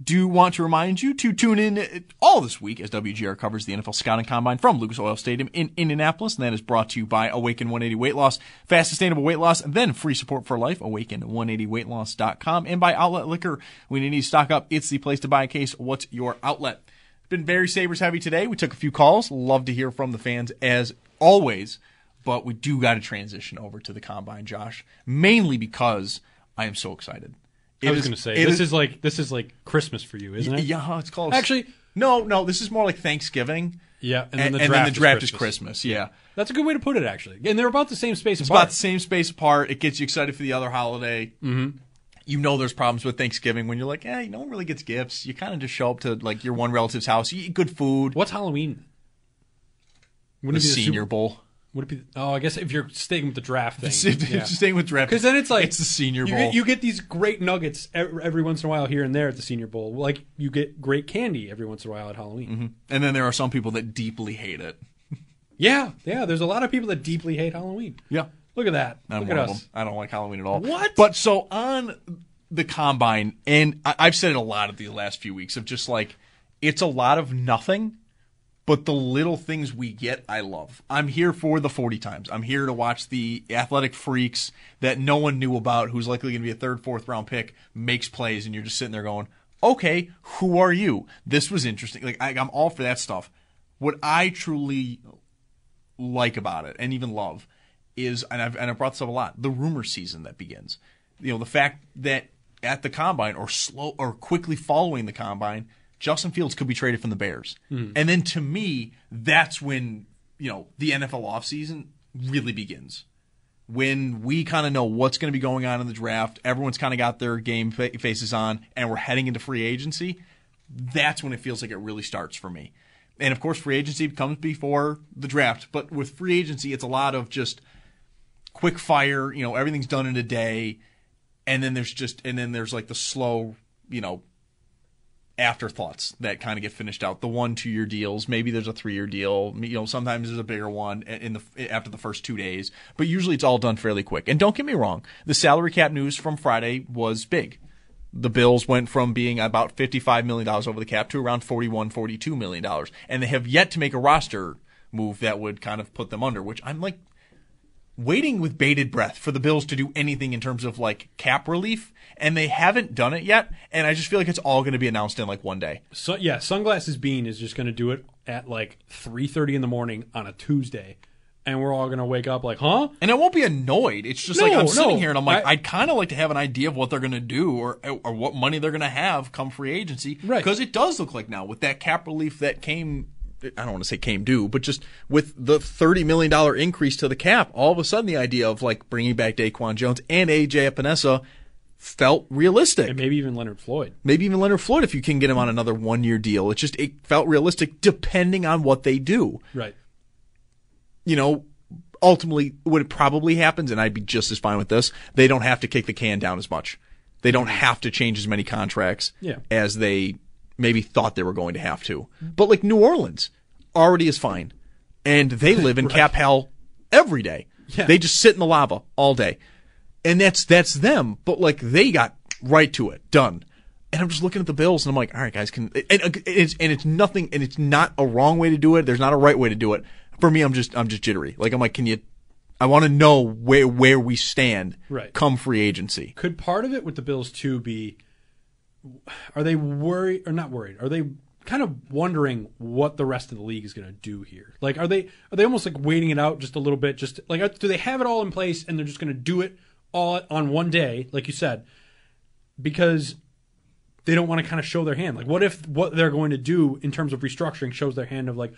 S2: do want to remind you to tune in all this week as WGR covers the NFL Scouting Combine from Lucas Oil Stadium in Indianapolis. And that is brought to you by Awaken 180 Weight Loss, fast sustainable weight loss, and then free support for life, awaken180weightloss.com. And by Outlet Liquor. When you need to stock up, it's the place to buy a case. What's your outlet? Been very Sabres heavy today. We took a few calls. Love to hear from the fans as always. But we do got to transition over to the Combine, Josh, mainly because I am so excited.
S3: I was going to say this is, like this is like Christmas for you, isn't it?
S2: Yeah, it's close.
S3: Actually,
S2: no, no. This is more like Thanksgiving.
S3: Yeah,
S2: and, and, then the draft, is, Christmas. Yeah,
S3: that's a good way to put it. Actually, and they're about the same space.
S2: It's
S3: apart.
S2: about the same space apart. It gets you excited for the other holiday.
S3: Mm-hmm.
S2: You know, there's problems with Thanksgiving when you're like, eh, no one really gets gifts. You kind of just show up to like your one relative's house. You eat good food.
S3: What's Halloween?
S2: the
S3: Wouldn't it be the
S2: Senior
S3: Super-
S2: Bowl.
S3: Would it be? Oh, I guess if you're staying with the draft thing,
S2: If you're staying with draft,
S3: because then it's like
S2: it's the Senior
S3: you
S2: Bowl.
S3: Get, you get these great nuggets every, every once in a while here and there at the Senior Bowl. Like you get great candy every once in a while at Halloween.
S2: Mm-hmm. And then there are some people that deeply hate it.
S3: Yeah, yeah. There's a lot of people that deeply hate Halloween.
S2: Yeah.
S3: Look at that.
S2: I'm
S3: Look
S2: one
S3: at
S2: of
S3: us.
S2: them. I don't like Halloween at all.
S3: What?
S2: But so on the combine, and I, I've said it a lot of the last few weeks of just like it's a lot of nothing, but the little things we get, I love. I'm here for the 40 times. I'm here to watch the athletic freaks that no one knew about, who's likely going to be a third, fourth round pick, makes plays, and you're just sitting there going, okay, who are you? This was interesting. Like I, I'm all for that stuff. What I truly like about it, and even love, is and I've and I've brought this up a lot. The rumor season that begins. You know, the fact that at the combine or slow or quickly following the combine, Justin Fields could be traded from the Bears.
S3: Hmm.
S2: And then to me, that's when, you know, the NFL offseason really begins. When we kind of know what's going to be going on in the draft, everyone's kind of got their game faces on, and we're heading into free agency, that's when it feels like it really starts for me. And of course, free agency comes before the draft, but with free agency, it's a lot of just quick fire, you know, everything's done in a day, and then there's just, and then there's like the slow, you know, afterthoughts that kind of get finished out. The one two year deals, maybe there's a three year deal. You know, sometimes there's a bigger one in the after the first two days, but usually it's all done fairly quick. And don't get me wrong, the salary cap news from Friday was big. The Bills went from being about $55 million over the cap to around $41, $42 million. And they have yet to make a roster move that would kind of put them under, which I'm like waiting with bated breath for the Bills to do anything in terms of like cap relief, and they haven't done it yet. And I just feel like it's all going to be announced in like one day.
S3: So yeah, sunglasses Beane is just going to do it at like three thirty in the morning on a Tuesday, and we're all going to wake up like, huh?
S2: And I won't be annoyed. It's just
S3: No,
S2: like I'm sitting here and I'm like,
S3: I,
S2: would kind of like to have an idea of what they're going to do or or what money they're going to have come free agency. Right. Because it does look like now with that cap relief that came. I don't want to say came due, but just with the thirty million dollar increase to the cap, all of a sudden the idea of like bringing back Daquan Jones and AJ Epenesa felt realistic.
S3: And maybe even Leonard Floyd.
S2: Maybe even Leonard Floyd if you can get him on another one year deal. It just it felt realistic depending on what they do.
S3: Right.
S2: You know, ultimately what it probably happens, and I'd be just as fine with this, they don't have to kick the can down as much. They don't have to change as many contracts
S3: Yeah.
S2: as they maybe thought they were going to have to. But like New Orleans already is fine. And they live in cap hell every day.
S3: Yeah.
S2: They just sit in the lava all day. And that's that's them. But like they got right to it. Done. And I'm just looking at the Bills and I'm like, all right, guys, can and and it's and it's nothing and it's not a wrong way to do it. There's not a right way to do it. For me, I'm just I'm just jittery. Like I'm like, can you I want to know where where we stand
S3: Right.
S2: come free agency.
S3: Could part of it with the Bills too be? Are they worried or not worried? Are they kind of wondering what the rest of the league is going to do here? Like, are they are they almost like waiting it out just a little bit? Just like, do they have it all in place and they're just going to do it all on one day, like you said, because they don't want to kind of show their hand. Like, what if what they're going to do in terms of restructuring shows their hand of like,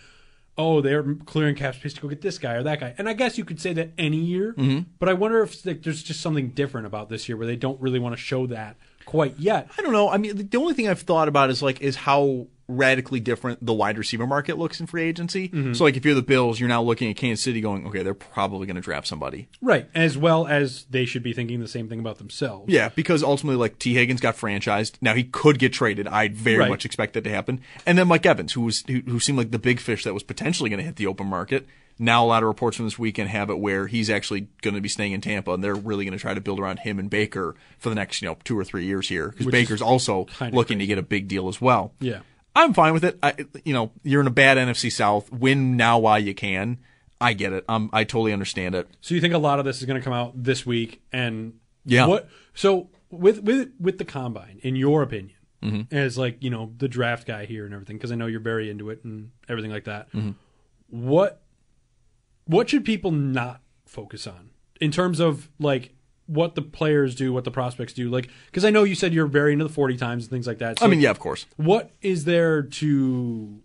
S3: oh, they're clearing cap space to go get this guy or that guy. And I guess you could say that any year,
S2: Mhm.
S3: but I wonder if like, there's just something different about this year where they don't really want to show that quite yet.
S2: I don't know. I mean, the only thing I've thought about is like is how radically different the wide receiver market looks in free agency.
S3: Mhm.
S2: So like if you're the Bills, you're now looking at Kansas City going, okay, they're probably going to draft somebody.
S3: Right, as well as they should be thinking the same thing about themselves.
S2: Yeah, because ultimately, like Tee Higgins got franchised. Now he could get traded. I very
S3: Right.
S2: much expect that to happen. And then Mike Evans, who was who, who seemed like the big fish that was potentially going to hit the open market. Now a lot of reports from this weekend have it where he's actually going to be staying in Tampa, and they're really going to try to build around him and Baker for the next you know two or three years here because Baker's also looking to get a big deal as well.
S3: Yeah.
S2: I'm fine with it. I, you know, you're in a bad NFC South. Win now while you can. I get it. Um, I totally understand it.
S3: So you think a lot of this is going to come out this week, and
S2: Yeah.
S3: what? So with with with the combine, in your opinion,
S2: Mhm.
S3: as like you know the draft guy here and everything, because I know you're very into it and everything like that.
S2: Mhm.
S3: What what should people not focus on in terms of like what the players do, what the prospects do? Like, because I know you said you're very into the forty times and things like that.
S2: I mean, yeah, of course.
S3: What is there to?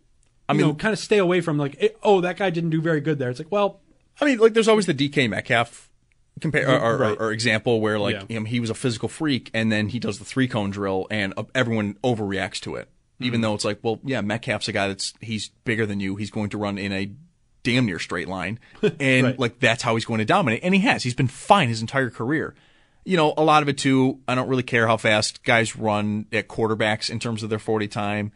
S2: I mean-
S3: mean, kind of stay away from like, eh, oh, that guy didn't do very good there. It's like, well,
S2: I mean, like there's always the DK Metcalf compare or, or,
S3: Right.
S2: or example where like
S3: Yeah.
S2: know, he was a physical freak and then he does the three cone drill and uh, everyone overreacts to it, even
S3: Mhm.
S2: though it's like, well, yeah, Metcalf's a guy that's he's bigger than you. He's going to run in a damn near straight line, and
S3: Right.
S2: like that's how he's going to dominate, and he has. He's been fine his entire career. You know, a lot of it too. I don't really care how fast guys run at quarterbacks in terms of their forty time.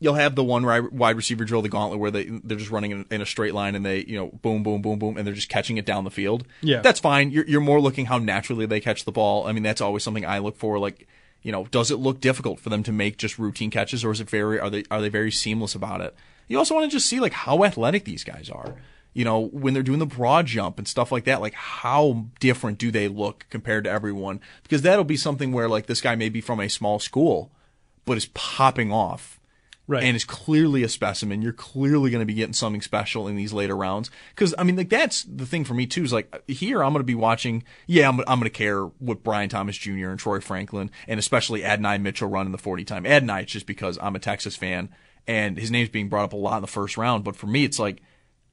S2: you'll have the one wide receiver drill, the gauntlet, where they they're just running in, in a straight line and they you know boom boom boom boom and they're just catching it down the field.
S3: Yeah.
S2: that's fine. You're you're more looking how naturally they catch the ball. I mean, that's always something I look for. Like, you know, does it look difficult for them to make just routine catches, or is it very are they are they very seamless about it? You also want to just see like how athletic these guys are. You know, when they're doing the broad jump and stuff like that, like how different do they look compared to everyone? Because that'll be something where like this guy may be from a small school, but is popping off
S3: Right.
S2: and is clearly a specimen. You're clearly going to be getting something special in these later rounds. Because I mean, like that's the thing for me too. Is like here I'm going to be watching. Yeah, I'm, I'm going to care what Brian Thomas Jr. and Troy Franklin and especially Adonai Mitchell run in the 40 time. Adonai, it's just because I'm a Texas fan and his name's being brought up a lot in the first round. But for me, it's like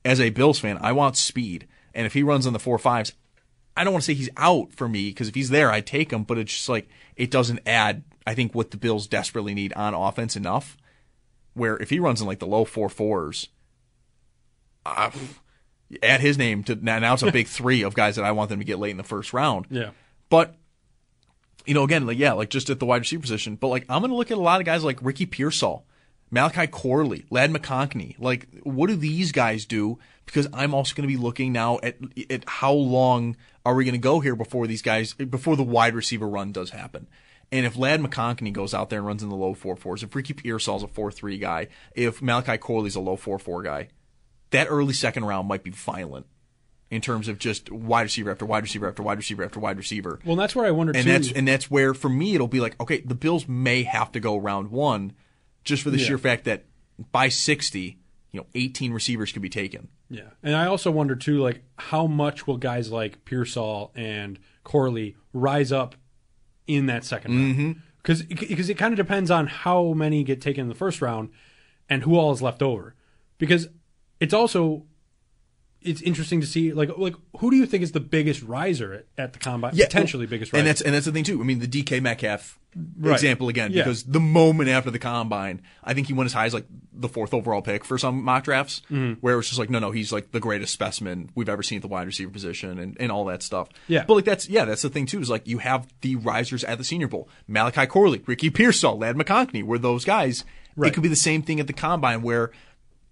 S2: as a Bills fan, I want speed. And if he runs in the four fives, I don't want to say he's out for me because if he's there, I'd take him. But it's just like it doesn't add. I think what the Bills desperately need on offense enough where if he runs in like the low four fours, uh, add his name to now, now it's a big three of guys that I want them to get late in the first round.
S3: Yeah.
S2: But you know, again, like yeah, like just at the wide receiver position. But like I'm gonna look at a lot of guys like Ricky Pearsall, Malachi Corley, Ladd McConkey. Like, what do these guys do? Because I'm also gonna be looking now at at how long are we gonna go here before these guys before the wide receiver run does happen. And if Ladd McConkey goes out there and runs in the low four fours, if Ricky Pearsall's a four three guy, if Malachi Corley's a low four four guy, that early second round might be violent in terms of just wide receiver after wide receiver after wide receiver after wide receiver.
S3: Well, that's where I wonder
S2: and
S3: too.
S2: that's and that's where for me it'll be like, okay, the Bills may have to go round one, just for the
S3: Yeah.
S2: sheer fact that by sixty, you know, eighteen receivers could be taken.
S3: Yeah, and I also wonder too, like how much will guys like Pearsall and Corley rise up in that second
S2: Mm-hmm.
S3: round? Because because it kind of depends on how many get taken in the first round and who all is left over. Because it's also it's interesting to see like like who do you think is the biggest riser at, at the combine? potentially
S2: well,
S3: biggest riser.
S2: And that's and that's the thing too. I mean, the DK Metcalf
S3: Right.
S2: example again,
S3: Yeah.
S2: because the moment after the combine, I think he went as high as like the fourth overall pick for some mock drafts,
S3: Mhm.
S2: where it was just like, no, no, he's like the greatest specimen we've ever seen at the wide receiver position, and, and all that stuff.
S3: Yeah.
S2: but like that's yeah, that's the thing too. Is like you have the risers at the Senior Bowl, Malachi Corley, Ricky Pearsall, Ladd McConkey, were those guys.
S3: Right.
S2: It could be the same thing at the combine where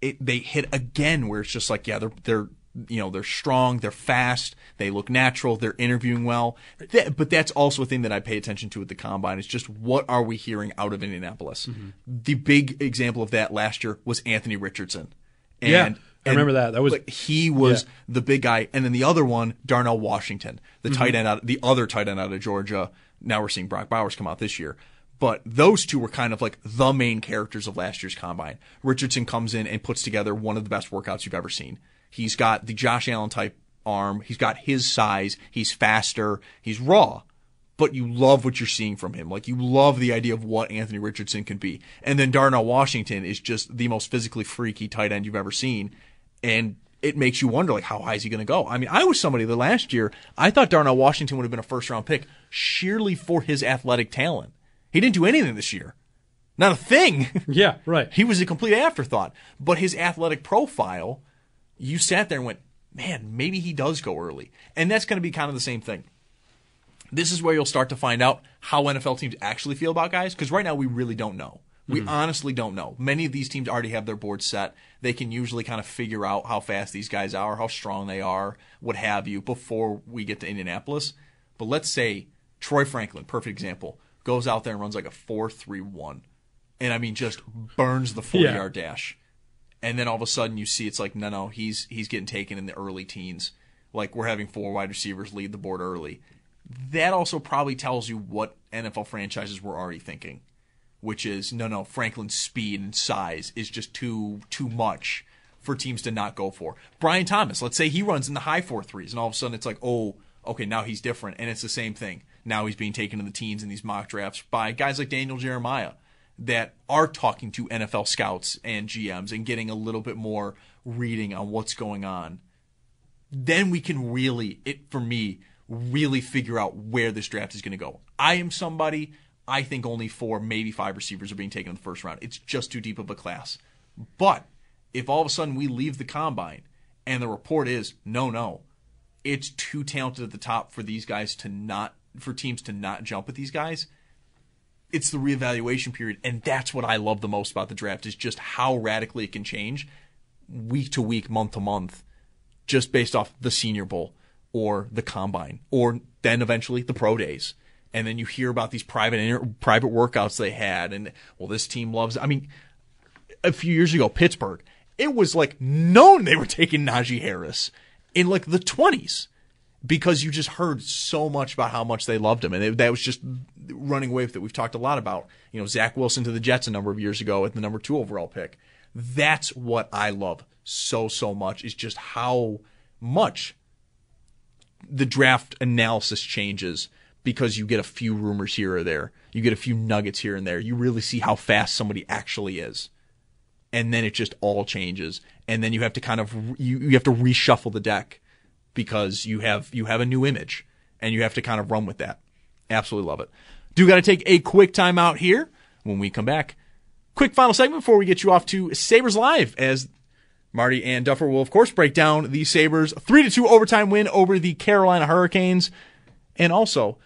S2: it they hit again, where it's just like yeah, they're they're you know they're strong, they're fast, they look natural, they're interviewing well. That, but that's also a thing that I pay attention to at the combine. Is just what are we hearing out of Indianapolis?
S3: Mm-hmm.
S2: The big example of that last year was Anthony Richardson. And,
S3: Yeah, I
S2: and,
S3: remember that. That was-
S2: like, he was
S3: Yeah.
S2: the big guy, and then the other one, Darnell Washington, the
S3: Mhm.
S2: tight end out, the other tight end out of Georgia. Now we're seeing Brock Bowers come out this year. But those two were kind of like the main characters of last year's combine. Richardson comes in and puts together one of the best workouts you've ever seen. He's got the Josh Allen type arm. He's got his size. He's faster. He's raw. But you love what you're seeing from him. Like you love the idea of what Anthony Richardson can be. And then Darnell Washington is just the most physically freaky tight end you've ever seen. And it makes you wonder like how high is he going to go? I mean, I was somebody that last year I thought Darnell Washington would have been a first round pick sheerly for his athletic talent. He didn't do anything this year. Not a thing.
S3: Yeah, right.
S2: He was a complete afterthought. But his athletic profile, you sat there and went, man, maybe he does go early. And that's going to be kind of the same thing. This is where you'll start to find out how NFL teams actually feel about guys, because right now we really don't know. We
S3: Mhm.
S2: honestly don't know. Many of these teams already have their boards set. They can usually kind of figure out how fast these guys are, how strong they are, what have you, before we get to Indianapolis. But let's say Troy Franklin, perfect example, goes out there and runs like a 4 3 1. And I mean, just burns the 40
S3: Yeah.
S2: yard dash. And then all of a sudden you see it's like, no, no, he's he's getting taken in the early teens. Like we're having four wide receivers lead the board early. That also probably tells you what NFL franchises were already thinking, which is no, no, Franklin's speed and size is just too too much for teams to not go for. Brian Thomas, let's say he runs in the high four threes, and all of a sudden it's like, oh, okay, now he's different, and it's the same thing. Now he's being taken in the teens in these mock drafts by guys like Daniel Jeremiah that are talking to NFL scouts and GMs and getting a little bit more reading on what's going on. Then we can really, it for me, really figure out where this draft is going to go. I am somebody, I think only four, maybe five receivers are being taken in the first round. It's just too deep of a class. But if all of a sudden we leave the combine and the report is no, no, it's too talented at the top for these guys to not, for teams to not jump at these guys, it's the reevaluation period, and that's what I love the most about the draft is just how radically it can change week to week, month to month, just based off the Senior Bowl or the Combine, or then eventually the Pro Days. And then you hear about these private inter- private workouts they had, and well, this team loves. I mean, a few years ago, Pittsburgh, it was like known they were taking Najee Harris in like the twenties because you just heard so much about how much they loved him, and it, that was just running wave that we've talked a lot about. You know, Zach Wilson to the Jets a number of years ago at the number two overall pick. That's what I love so so much is just how much the draft analysis changes because you get a few rumors here or there. You get a few nuggets here and there. You really see how fast somebody actually is. And then it just all changes. And then you have to kind of you, you have to reshuffle the deck because you have you have a new image and you have to kind of run with that. Absolutely love it. Do got to take a quick time out here when we come back. Quick final segment before we get you off to Sabres Live as Marty and Duffer will of course break down the Sabres 3 to 2 overtime win over the Carolina Hurricanes. And also,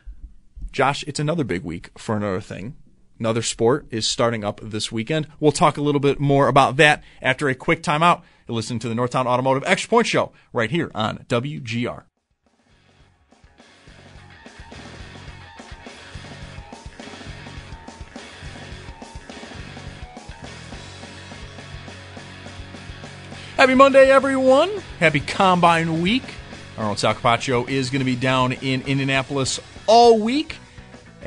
S2: Josh, it's another big week for another thing. Another sport is starting up this weekend. We'll talk a little bit more about that after a quick timeout. You're listening to the Northtown Automotive Extra Point Show right here on WGR. Happy Monday, everyone. Happy Combine Week. Arnold Sal Capaccio is going to be down in Indianapolis all week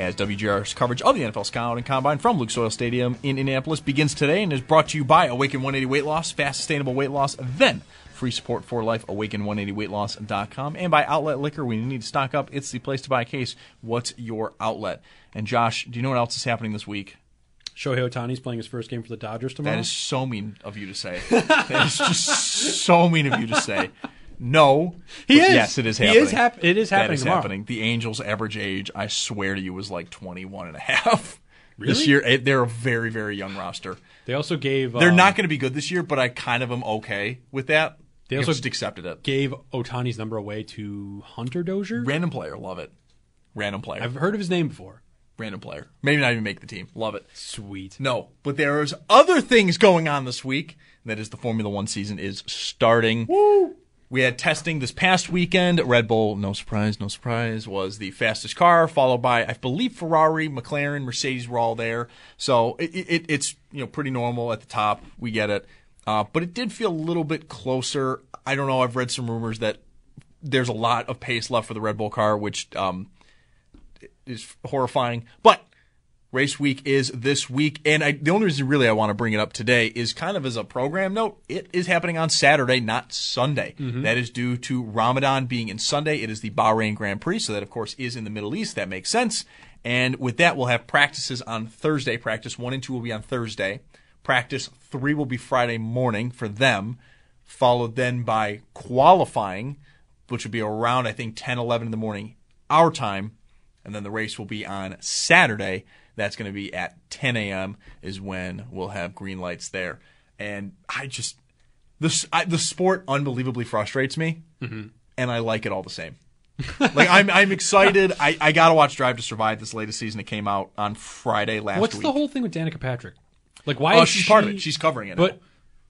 S2: as WGR's coverage of the NFL Scout and Combine from Luke Oil Stadium in Indianapolis begins today and is brought to you by Awaken 180 Weight Loss, fast, sustainable weight loss, then free support for life, awaken180weightloss.com, and by Outlet Liquor. When you need to stock up, it's the place to buy a case. What's your outlet? And Josh, do you know what else is happening this week?
S3: Shohei Ohtani's playing his first game for the Dodgers tomorrow.
S2: That is so mean of you to say. that is just so mean of you to say. No,
S3: He
S2: but
S3: is.
S2: Yes, it is
S3: He
S2: happening.
S3: is hap- it is happening
S2: is
S3: tomorrow.
S2: happening. The Angels' average age, I swear to you, was like 21 and a half.
S3: Really?
S2: This year, they're a very, very young roster.
S3: They also gave.
S2: They're
S3: um,
S2: not going to be good this year, but I kind of am okay with that.
S3: They also
S2: just accepted it.
S3: Gave Ohtani's number away to Hunter Dozier.
S2: Random player, love it. Random player.
S3: I've heard of his name before.
S2: Random player. Maybe not even make the team. Love it.
S3: Sweet.
S2: No, but there's other things going on this week. That is the Formula One season is starting. Woo! We had testing this past weekend. Red Bull, no surprise, no surprise, was the fastest car, followed by I believe Ferrari, McLaren, Mercedes were all there. So it, it, it's you know pretty normal at the top. We get it, uh, but it did feel a little bit closer. I don't know. I've read some rumors that there's a lot of pace left for the Red Bull car, which um, is horrifying. But race week is this week, and I, the only reason really I want to bring it up today is kind of as a program note. It is happening on Saturday, not Sunday. Mm-hmm. That is due to Ramadan being in Sunday. It is the Bahrain Grand Prix, so that of course is in the Middle East. That makes sense. And with that, we'll have practices on Thursday. Practice one and two will be on Thursday. Practice three will be Friday morning for them, followed then by qualifying, which would be around, I think, 10, 11 in the morning, our time. And then the race will be on Saturday. That's going to be at 10 a.m. is when we'll have green lights there. And I just, the, I, the sport unbelievably frustrates me, mm-hmm. and I like it all the same. like I'm, I'm excited. I, I got to watch Drive to Survive this latest season. It came out on Friday last week.
S3: What's
S2: week.
S3: the whole thing with Danica Patrick? Like, why
S2: Oh,
S3: is
S2: she's
S3: she
S2: part of it. She's covering it.
S3: But,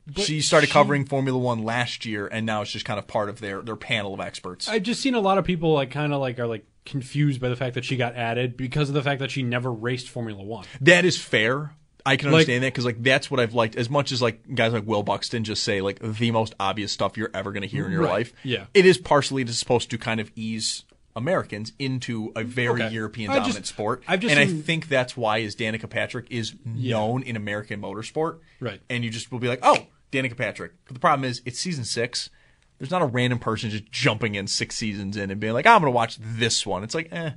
S3: but
S2: she started
S3: she-
S2: covering Formula One last year, and now it's just kind of part of their their panel of experts.
S3: I've just seen a lot of people like kind of like are like confused by the fact that she got added because of the fact that she never raced Formula One.
S2: That is fair. I can
S3: Like-
S2: understand that because like that's what I've liked as much as like guys like Will Buxton just say like the most obvious stuff you're ever going to hear in your
S3: Right.
S2: life.
S3: Yeah.
S2: it is partially supposed to kind of ease Americans into a very
S3: Okay.
S2: European
S3: I just-
S2: dominant sport.
S3: I've just
S2: and I think that's why is Danica Patrick is known in American motorsport.
S3: Right.
S2: And you just will be like, oh, Danica Patrick. But the problem is it's season six. There's not a random person just jumping in six seasons in and being like, I'm going to watch this one. It's like, eh.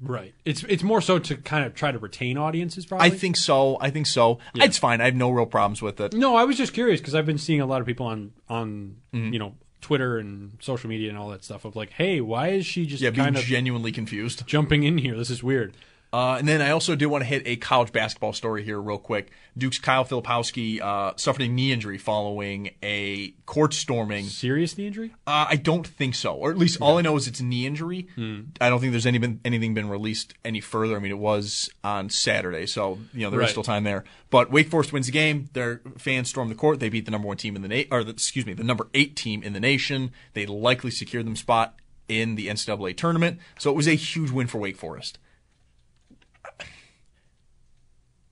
S3: Right. It's it's more so to kind of try to retain audiences. Probably.
S2: I think so. I think so. It's fine. I have no real problems with it.
S3: No, I was just curious because I've been seeing a lot of people on on
S2: Mm-hmm.
S3: you know Twitter and social media and all that stuff of like, hey, why is she just
S2: Yeah, being
S3: of
S2: genuinely confused.
S3: jumping in here? This is weird.
S2: Uh, and then I also do want to hit a college basketball story here real quick. Duke's Kyle Filipowski uh, suffered a knee injury following a court storming.
S3: Serious knee injury?
S2: Uh, I don't think so, or at least all I know is it's a knee injury.
S3: Hmm.
S2: I don't think there's any been, anything been released any further. I mean, it was on Saturday, so you know there is
S3: Right.
S2: still time there. But Wake Forest wins the game. Their fans storm the court. They beat the number one team in the na- or the, excuse me, the number eight team in the nation. They likely secured them spot in the NCAA tournament. So it was a huge win for Wake Forest.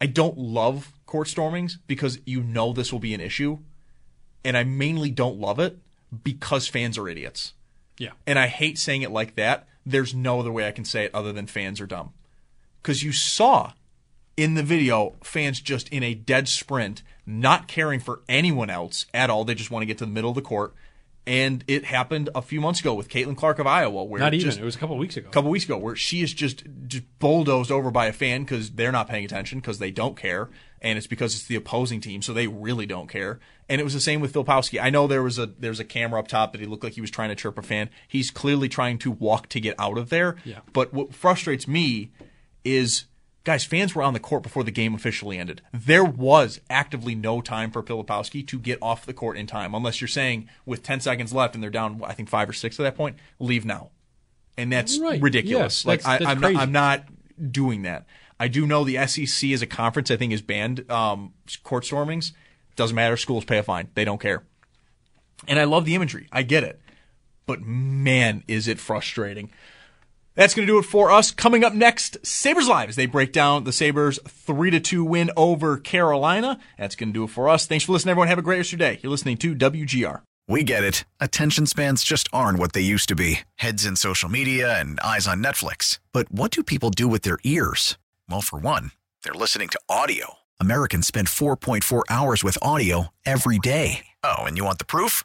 S2: I don't love court stormings because you know this will be an issue. And I mainly don't love it because fans are idiots.
S3: Yeah.
S2: And I hate saying it like that. There's no other way I can say it other than fans are dumb. Because you saw in the video fans just in a dead sprint, not caring for anyone else at all. They just want to get to the middle of the court. And it happened a few months ago with Caitlin Clark of Iowa, where
S3: Not even.
S2: just-
S3: it was a couple weeks ago.
S2: a couple weeks ago where she is just, just bulldozed over by a fan because they're not paying attention because they don't care and it's because it's the opposing team so they really don't care and it was the same with Filipowski. I know there was a there's a camera up top that he looked like he was trying to chirp a fan. He's clearly trying to walk to get out of there.
S3: Yeah.
S2: But what frustrates me is guys, fans were on the court before the game officially ended. There was actively no time for Filipowski to get off the court in time, unless you're saying with 10 seconds left and they're down, I think five or six at that point, leave now. And that's
S3: Right.
S2: ridiculous.
S3: Yes,
S2: like
S3: that's-
S2: I, I'm not. I'm not doing that. I do know the SEC as a conference, I think, is banned um, court stormings. Doesn't matter. Schools pay a fine. They don't care. And I love the imagery. I get it. But man, is it frustrating. That's going to do it for us. Coming up next, Sabres Live as they break down the Sabres 3 to 2 win over Carolina. That's going to do it for us. Thanks for listening, everyone. Have a great rest of your day. You're listening to WGR.
S12: We get it. Attention spans just aren't what they used to be heads in social media and eyes on Netflix. But what do people do with their ears? Well, for one, they're listening to audio. Americans spend 4.4 hours with audio every day. Oh, and you want the proof?